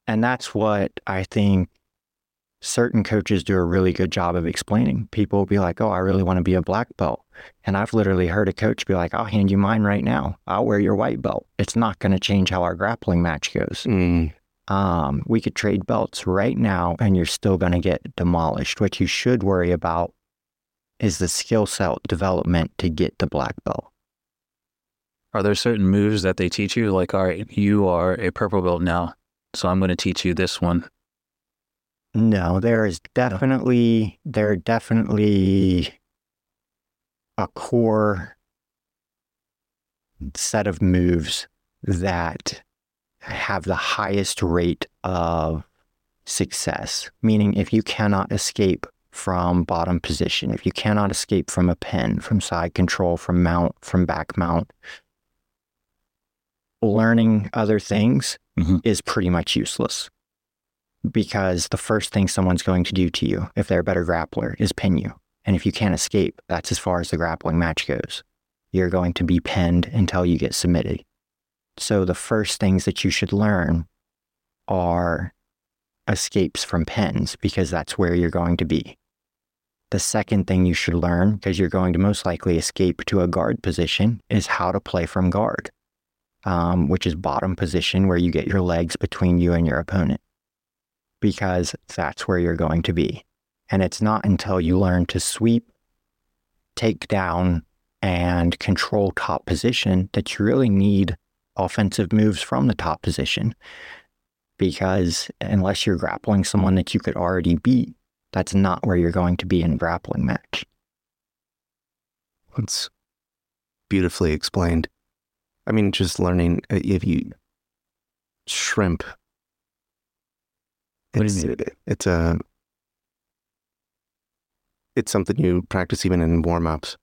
And that's what I think certain coaches do a really good job of explaining. People will be like, oh, I really want to be a black belt. And I've literally heard a coach be like, I'll hand you mine right now. I'll wear your white belt. It's not going to change how our grappling match goes. Mm, Um, we could trade belts right now and you're still going to get demolished. What you should worry about is the skill set development to get the black belt. Are there certain moves that they teach you? Like, all right, you are a purple belt now, so I'm going to teach you this one. No, there is definitely there are definitely a core set of moves that have the highest rate of success. Meaning if you cannot escape from bottom position, if you cannot escape from a pin, from side control, from mount, from back mount, learning other things Mhm. is pretty much useless because the first thing someone's going to do to you, if they're a better grappler, is pin you. And if you can't escape, that's as far as the grappling match goes. You're going to be pinned until you get submitted. So the first things that you should learn are escapes from pins because that's where you're going to be. The second thing you should learn, because you're going to most likely escape to a guard position, is how to play from guard, um, which is bottom position where you get your legs between you and your opponent because that's where you're going to be. And it's not until you learn to sweep, take down, and control top position that you really need offensive moves from the top position. Because unless you're grappling someone that you could already beat, that's not where you're going to be in a grappling match. That's beautifully explained. I mean, just learning uh, if you shrimp. What do It's, you mean? it's a it's something you practice even in warm ups.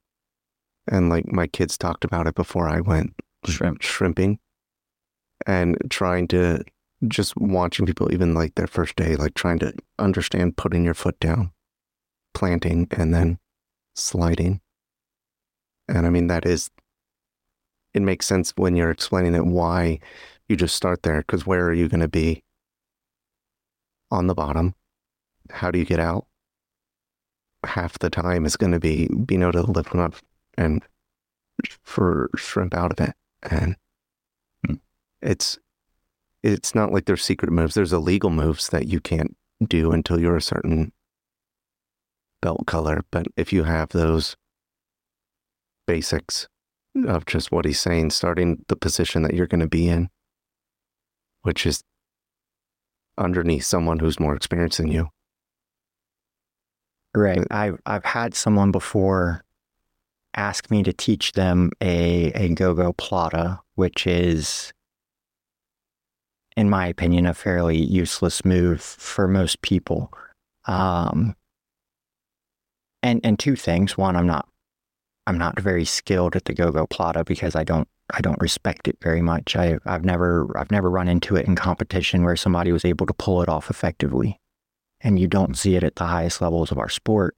And like my kids talked about it before I went Shrimp. shrimping and trying to just watching people even like their first day, like trying to understand putting your foot down, planting and then sliding. And I mean, that is, it makes sense when you're explaining it why you just start there. Cause where are you going to be? On the bottom. How do you get out? Half the time is going to be being able to lift them up and for shrimp out of it. And Hmm. it's, it's not like there's secret moves. There's illegal moves that you can't do until you're a certain belt color. But if you have those basics of just what he's saying, starting the position that you're going to be in, which is underneath someone who's more experienced than you. Right. I've I've had someone before ask me to teach them a a gogoplata, which is in my opinion, a fairly useless move for most people. Um, and and two things. One, I'm not I'm not very skilled at the gogoplata because I don't I don't respect it very much. I I've never I've never run into it in competition where somebody was able to pull it off effectively. And you don't see it at the highest levels of our sport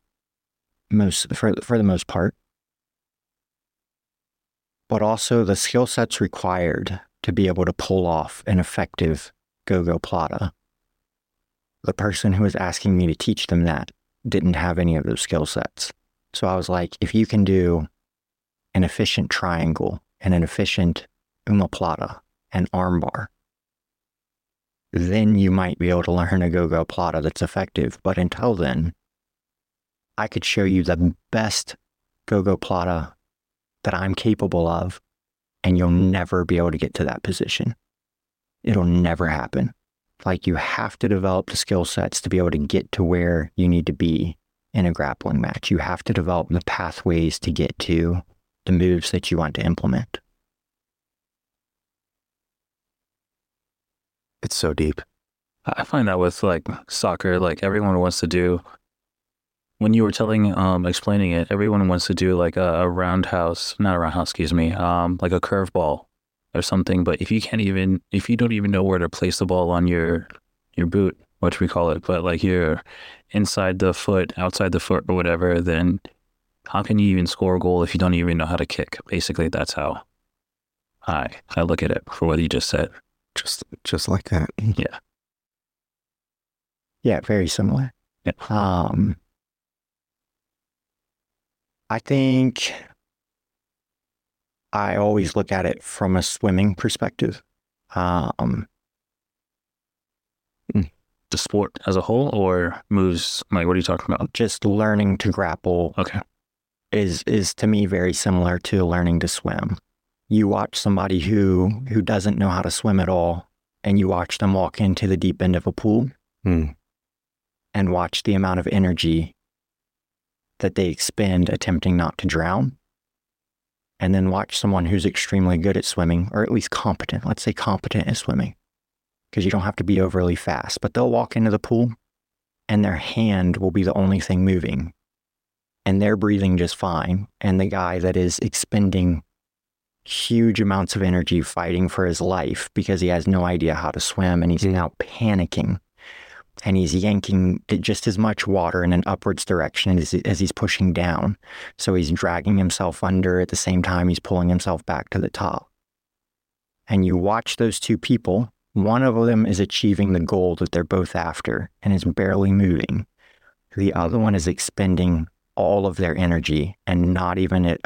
most for for the most part. But also the skill sets required to be able to pull off an effective gogoplata. The person who was asking me to teach them that didn't have any of those skill sets. So I was like, if you can do an efficient triangle and an efficient omoplata and armbar, then you might be able to learn a gogoplata that's effective. But until then, I could show you the best gogoplata that I'm capable of, and you'll never be able to get to that position. It'll never happen. Like you have to develop the skill sets to be able to get to where you need to be in a grappling match. You have to develop the pathways to get to the moves that you want to implement. It's so deep. I find that with like soccer, like everyone wants to do. When you were telling, um, explaining it, everyone wants to do like a, a roundhouse, not a roundhouse, excuse me, um, like a curveball or something. But if you can't even, if you don't even know where to place the ball on your your boot, what we call it, but like you're inside the foot, outside the foot, or whatever, then how can you even score a goal if you don't even know how to kick? Basically, that's how I I look at it for what you just said. Just just like that. Yeah. Yeah, very similar. Yeah. Um, I think I always look at it from a swimming perspective. Um, The sport as a whole, or moves? Like, what are you talking about? just learning to grapple Okay. is is to me very similar to learning to swim. You watch somebody who who doesn't know how to swim at all, and you watch them walk into the deep end of a pool Hmm. and watch the amount of energy that they expend attempting not to drown. And then watch someone who's extremely good at swimming, or at least competent, let's say competent at swimming, because you don't have to be overly fast, but they'll walk into the pool and their hand will be the only thing moving. And they're breathing just fine. And the guy that is expending huge amounts of energy fighting for his life because he has no idea how to swim and he's mm. now panicking and he's yanking just as much water in an upwards direction as, as he's pushing down. So he's dragging himself under at the same time he's pulling himself back to the top. And you watch those two people, one of them is achieving the goal that they're both after and is barely moving. The other one is expending all of their energy and not even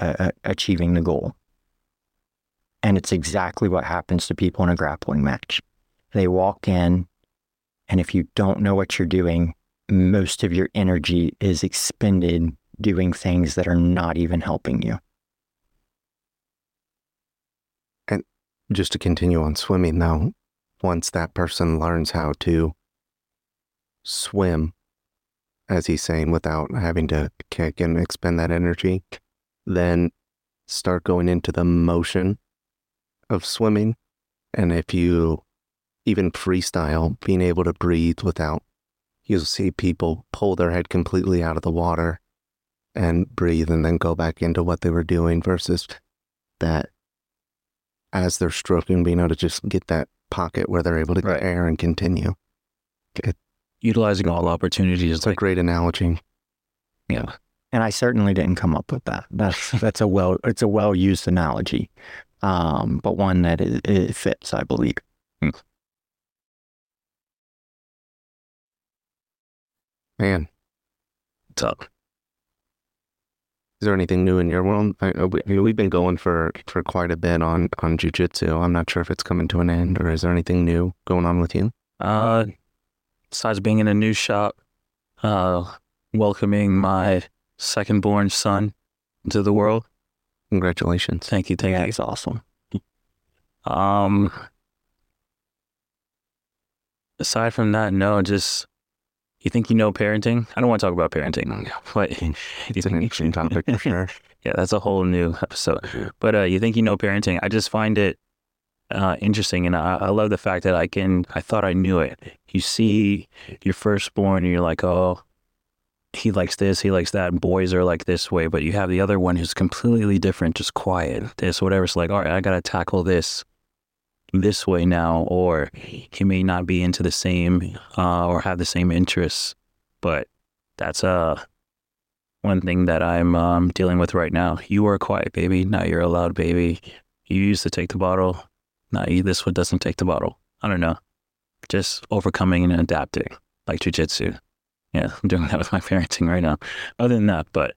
achieving the goal. And it's exactly what happens to people in a grappling match. They walk in, and if you don't know what you're doing, most of your energy is expended doing things that are not even helping you. And just to continue on swimming though, once that person learns how to swim, as he's saying, without having to kick and expend that energy, then start going into the motion of swimming. And if you even freestyle, being able to breathe without, you'll see people pull their head completely out of the water and breathe and then go back into what they were doing versus that as they're stroking, being able to just get that pocket where they're able to Right. get air and continue. Utilizing all opportunities. It's a great analogy. yeah. And I certainly didn't come up with that. That's that's a well it's a well used analogy, um, but one that it, it fits, I believe. Man, Tough. Is there anything new in your world? I, I- we, we've been going for, for quite a bit on, on jujitsu. I'm not sure if it's coming to an end or is there anything new going on with you? Uh, besides being in a new shop, uh, welcoming my second born son into the world. Congratulations. Thank you, thank Yeah, you. it's awesome. Um, aside from that, no, just you think you know parenting. I don't want to talk about parenting, but you It's an interesting topic for sure. yeah, that's a whole new episode. But uh, you think you know parenting? I just find it uh, interesting, and I, I love the fact that I can. I thought I knew it. You see your firstborn, and you're like, oh, he likes this, he likes that. Boys are like this way, but you have the other one who's completely different, just quiet, this whatever. It's like, all right, I gotta tackle this this way now, or he may not be into the same uh, or have the same interests, but that's uh one thing that I'm um, dealing with right now. You were a quiet baby, now you're a loud baby. You used to take the bottle, now you, this one doesn't take the bottle. I don't know, just overcoming and adapting like jujitsu. Yeah, I'm doing that with my parenting right now. Other than that, but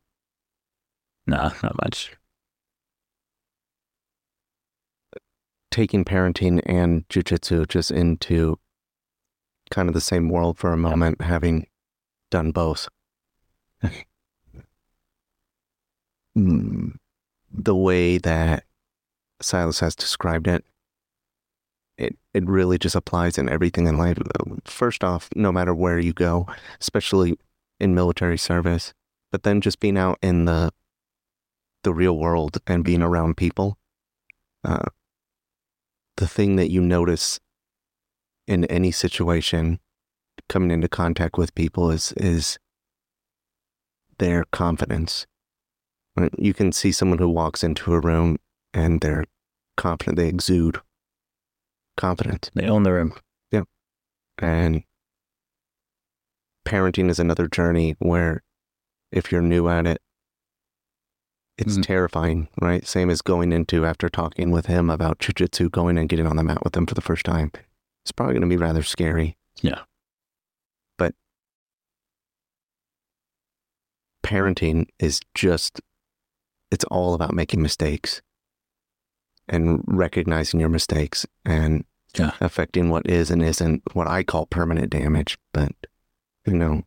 nah, not much. Taking parenting and jujitsu just into kind of the same world for a moment, having done both. Mm, the way that Silas has described it, it it really just applies in everything in life. First off, no matter where you go, especially in military service, but then just being out in the the real world and being around people, uh, the thing that you notice in any situation coming into contact with people is is their confidence. You can see someone who walks into a room and they're confident, they exude confidence. They own the room. Yeah. And parenting is another journey where if you're new at it, it's Mhm. terrifying, right? Same as going into after talking with him about jujitsu, going and getting on the mat with him for the first time. It's probably going to be rather scary. Yeah. But parenting is just, it's all about making mistakes and recognizing your mistakes and Yeah. affecting what is and isn't what I call permanent damage. But, you know,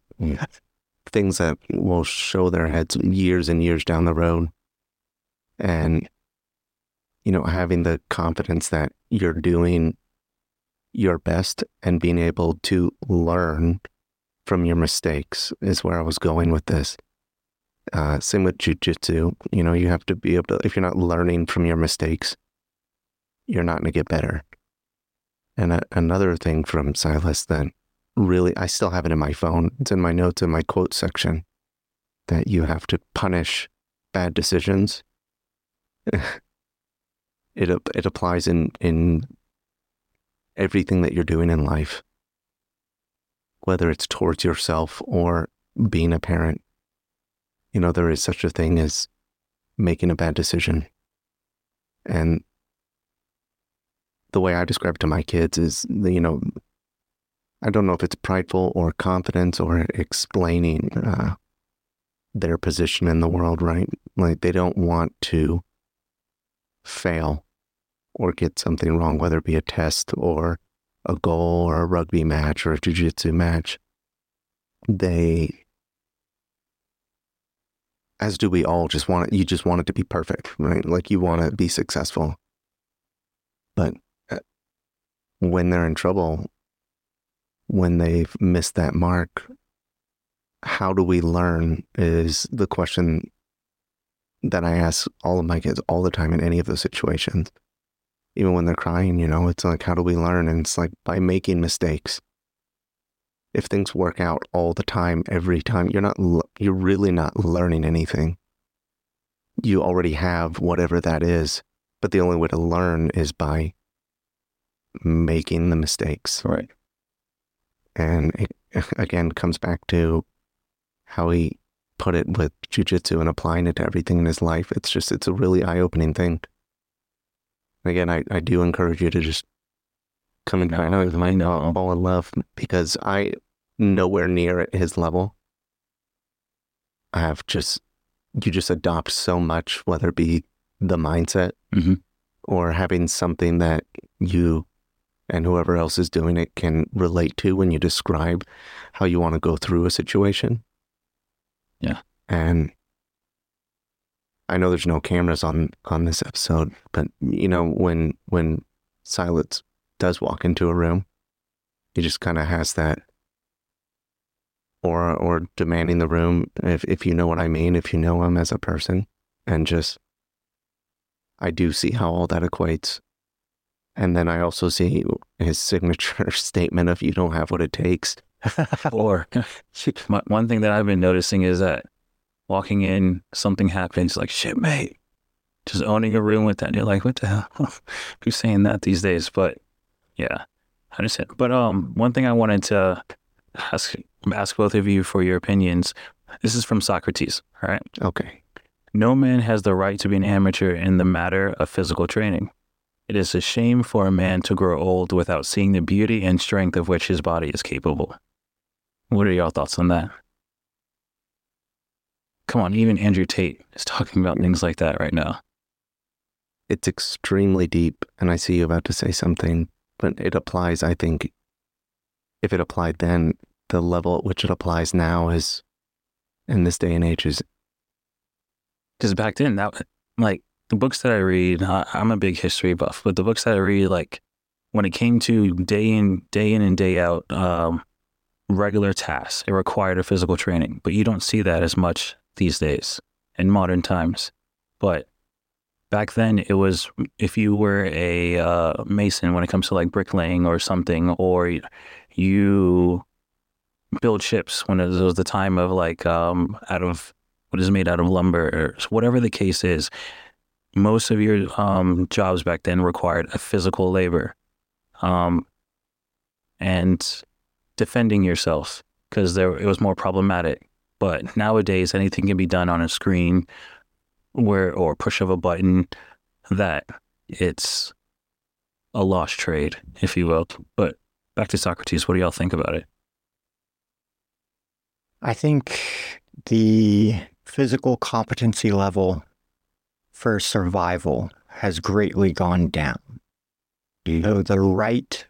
things that will show their heads years and years down the road. And, you know, having the confidence that you're doing your best and being able to learn from your mistakes is where I was going with this. Uh, same with jujitsu. You know, you have to be able to, if you're not learning from your mistakes, you're not going to get better. And a, another thing from Silas that really, I still have it in my phone. It's in my notes in my quote section that you have to punish bad decisions. it it applies in in everything that you're doing in life, whether it's towards yourself or being a parent. You know, there is such a thing as making a bad decision, and the way I describe it to my kids is, you know, I don't know if it's prideful or confidence or explaining uh, their position in the world, right? Like they don't want to fail or get something wrong, whether it be a test or a goal or a rugby match or a jiu-jitsu match. They, as do we all, just want it, you just want it to be perfect, right? Like you want to be successful. But uh, when they're in trouble, when they've missed that mark, how do we learn is the question that I ask all of my kids all the time in any of those situations. Even when they're crying, you know, it's like, how do we learn? And it's like by making mistakes. If things work out all the time, every time, you're not, you're really not learning anything. You already have whatever that is, but the only way to learn is by making the mistakes. Right. And it again comes back to how he put it with jujitsu and applying it to everything in his life. It's just, it's a really eye opening thing. Again, I, I do encourage you to just come and find out with my know. fall in love because I nowhere near at his level. I have just, you just adopt so much, whether it be the mindset Mhm. or having something that you and whoever else is doing it can relate to when you describe how you want to go through a situation. Yeah. And I know there's no cameras on on this episode, but you know when when Silas does walk into a room, he just kind of has that aura or demanding the room if if you know what I mean, if you know him as a person and just I do see how all that equates And then I also see his signature statement of you don't have what it takes. or one thing that I've been noticing is that walking in, something happens, like shit, mate. Just owning a room with that, you're like, what the hell? Who's saying that these days? But yeah, I understand. But um, one thing I wanted to ask ask both of you for your opinions. This is from Socrates, all right? Okay. No man has the right to be an amateur in the matter of physical training. It is a shame for a man to grow old without seeing the beauty and strength of which his body is capable. What are your thoughts on that? Come on, even Andrew Tate is talking about things like that right now. It's extremely deep, and I see you about to say something, but it applies, I think, if it applied then, the level at which it applies now is, in this day and age, is Because back then, that like the books that I read, I, I'm a big history buff, but the books that I read, like when it came to day in, day in and day out, um, regular tasks, it required a physical training. But you don't see that as much these days in modern times. But back then, it was if you were a uh, mason when it comes to like bricklaying or something, or you build ships when it was the time of like um, out of what is made out of lumber or whatever the case is. Most of your um, jobs back then required a physical labor, um, and defending yourself because there it was more problematic. But nowadays, anything can be done on a screen, where or push of a button. That it's a lost trade, if you will. But back to Socrates, what do y'all think about it? I think the physical competency level for survival has greatly gone down. So the right,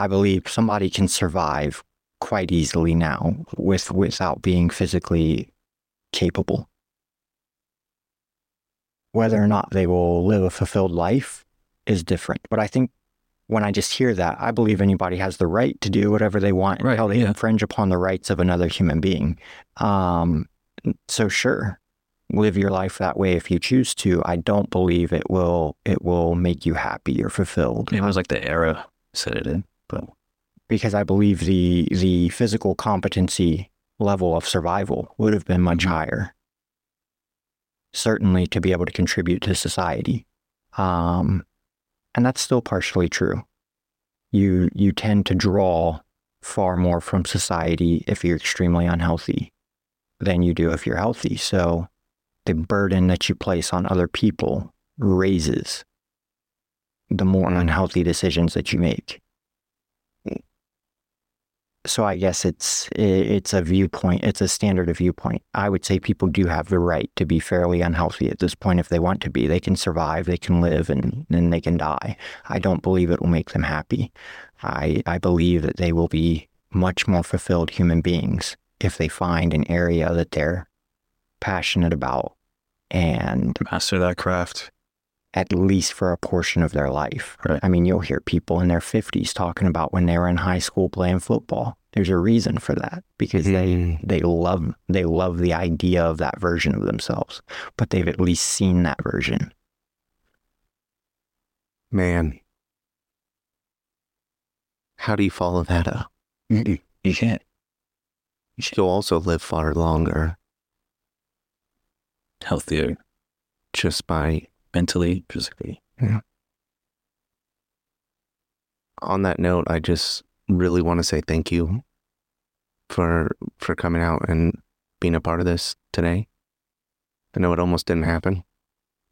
I believe somebody can survive quite easily now with without being physically capable. Whether or not they will live a fulfilled life is different. But I think when I just hear that, I believe anybody has the right to do whatever they want Right, until they yeah. infringe upon the rights of another human being. Um, so sure, live your life that way if you choose to. I don't believe it will it will make you happy or fulfilled It was like the era set it in, but because I believe the the physical competency level of survival would have been much higher. Certainly to be able to contribute to society. Um, and that's still partially true. You you tend to draw far more from society if you're extremely unhealthy than you do if you're healthy. So the burden that you place on other people raises the more unhealthy decisions that you make so I guess it's it's a viewpoint. It's a standard of viewpoint. I would say people do have the right to be fairly unhealthy at this point if they want to be. They can survive, they can live, and then they can die. I don't believe it will make them happy. I I believe that they will be much more fulfilled human beings if they find an area that they're passionate about and master that craft. At least for a portion of their life. Right. I mean, you'll hear people in their 50s talking about when they were in high school playing football. There's a reason for that because they hmm. they love they love the idea of that version of themselves, but they've at least seen that version. man. How do you follow that up? You, you can't. You'll also live far longer Healthier just by mentally, physically. Yeah. on that note, I just really want to say thank you for for coming out and being a part of this today. I know it almost didn't happen.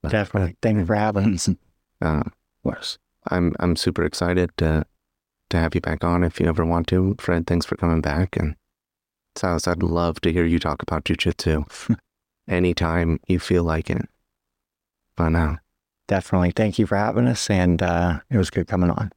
Definitely. Thank you for having us. Uh, Worse. I'm I'm super excited to to have you back on if you ever want to. Fred, thanks for coming back. And Silas, I'd love to hear you talk about jujitsu anytime you feel like it. But now. Definitely. Thank you for having us, and uh, it was good coming on.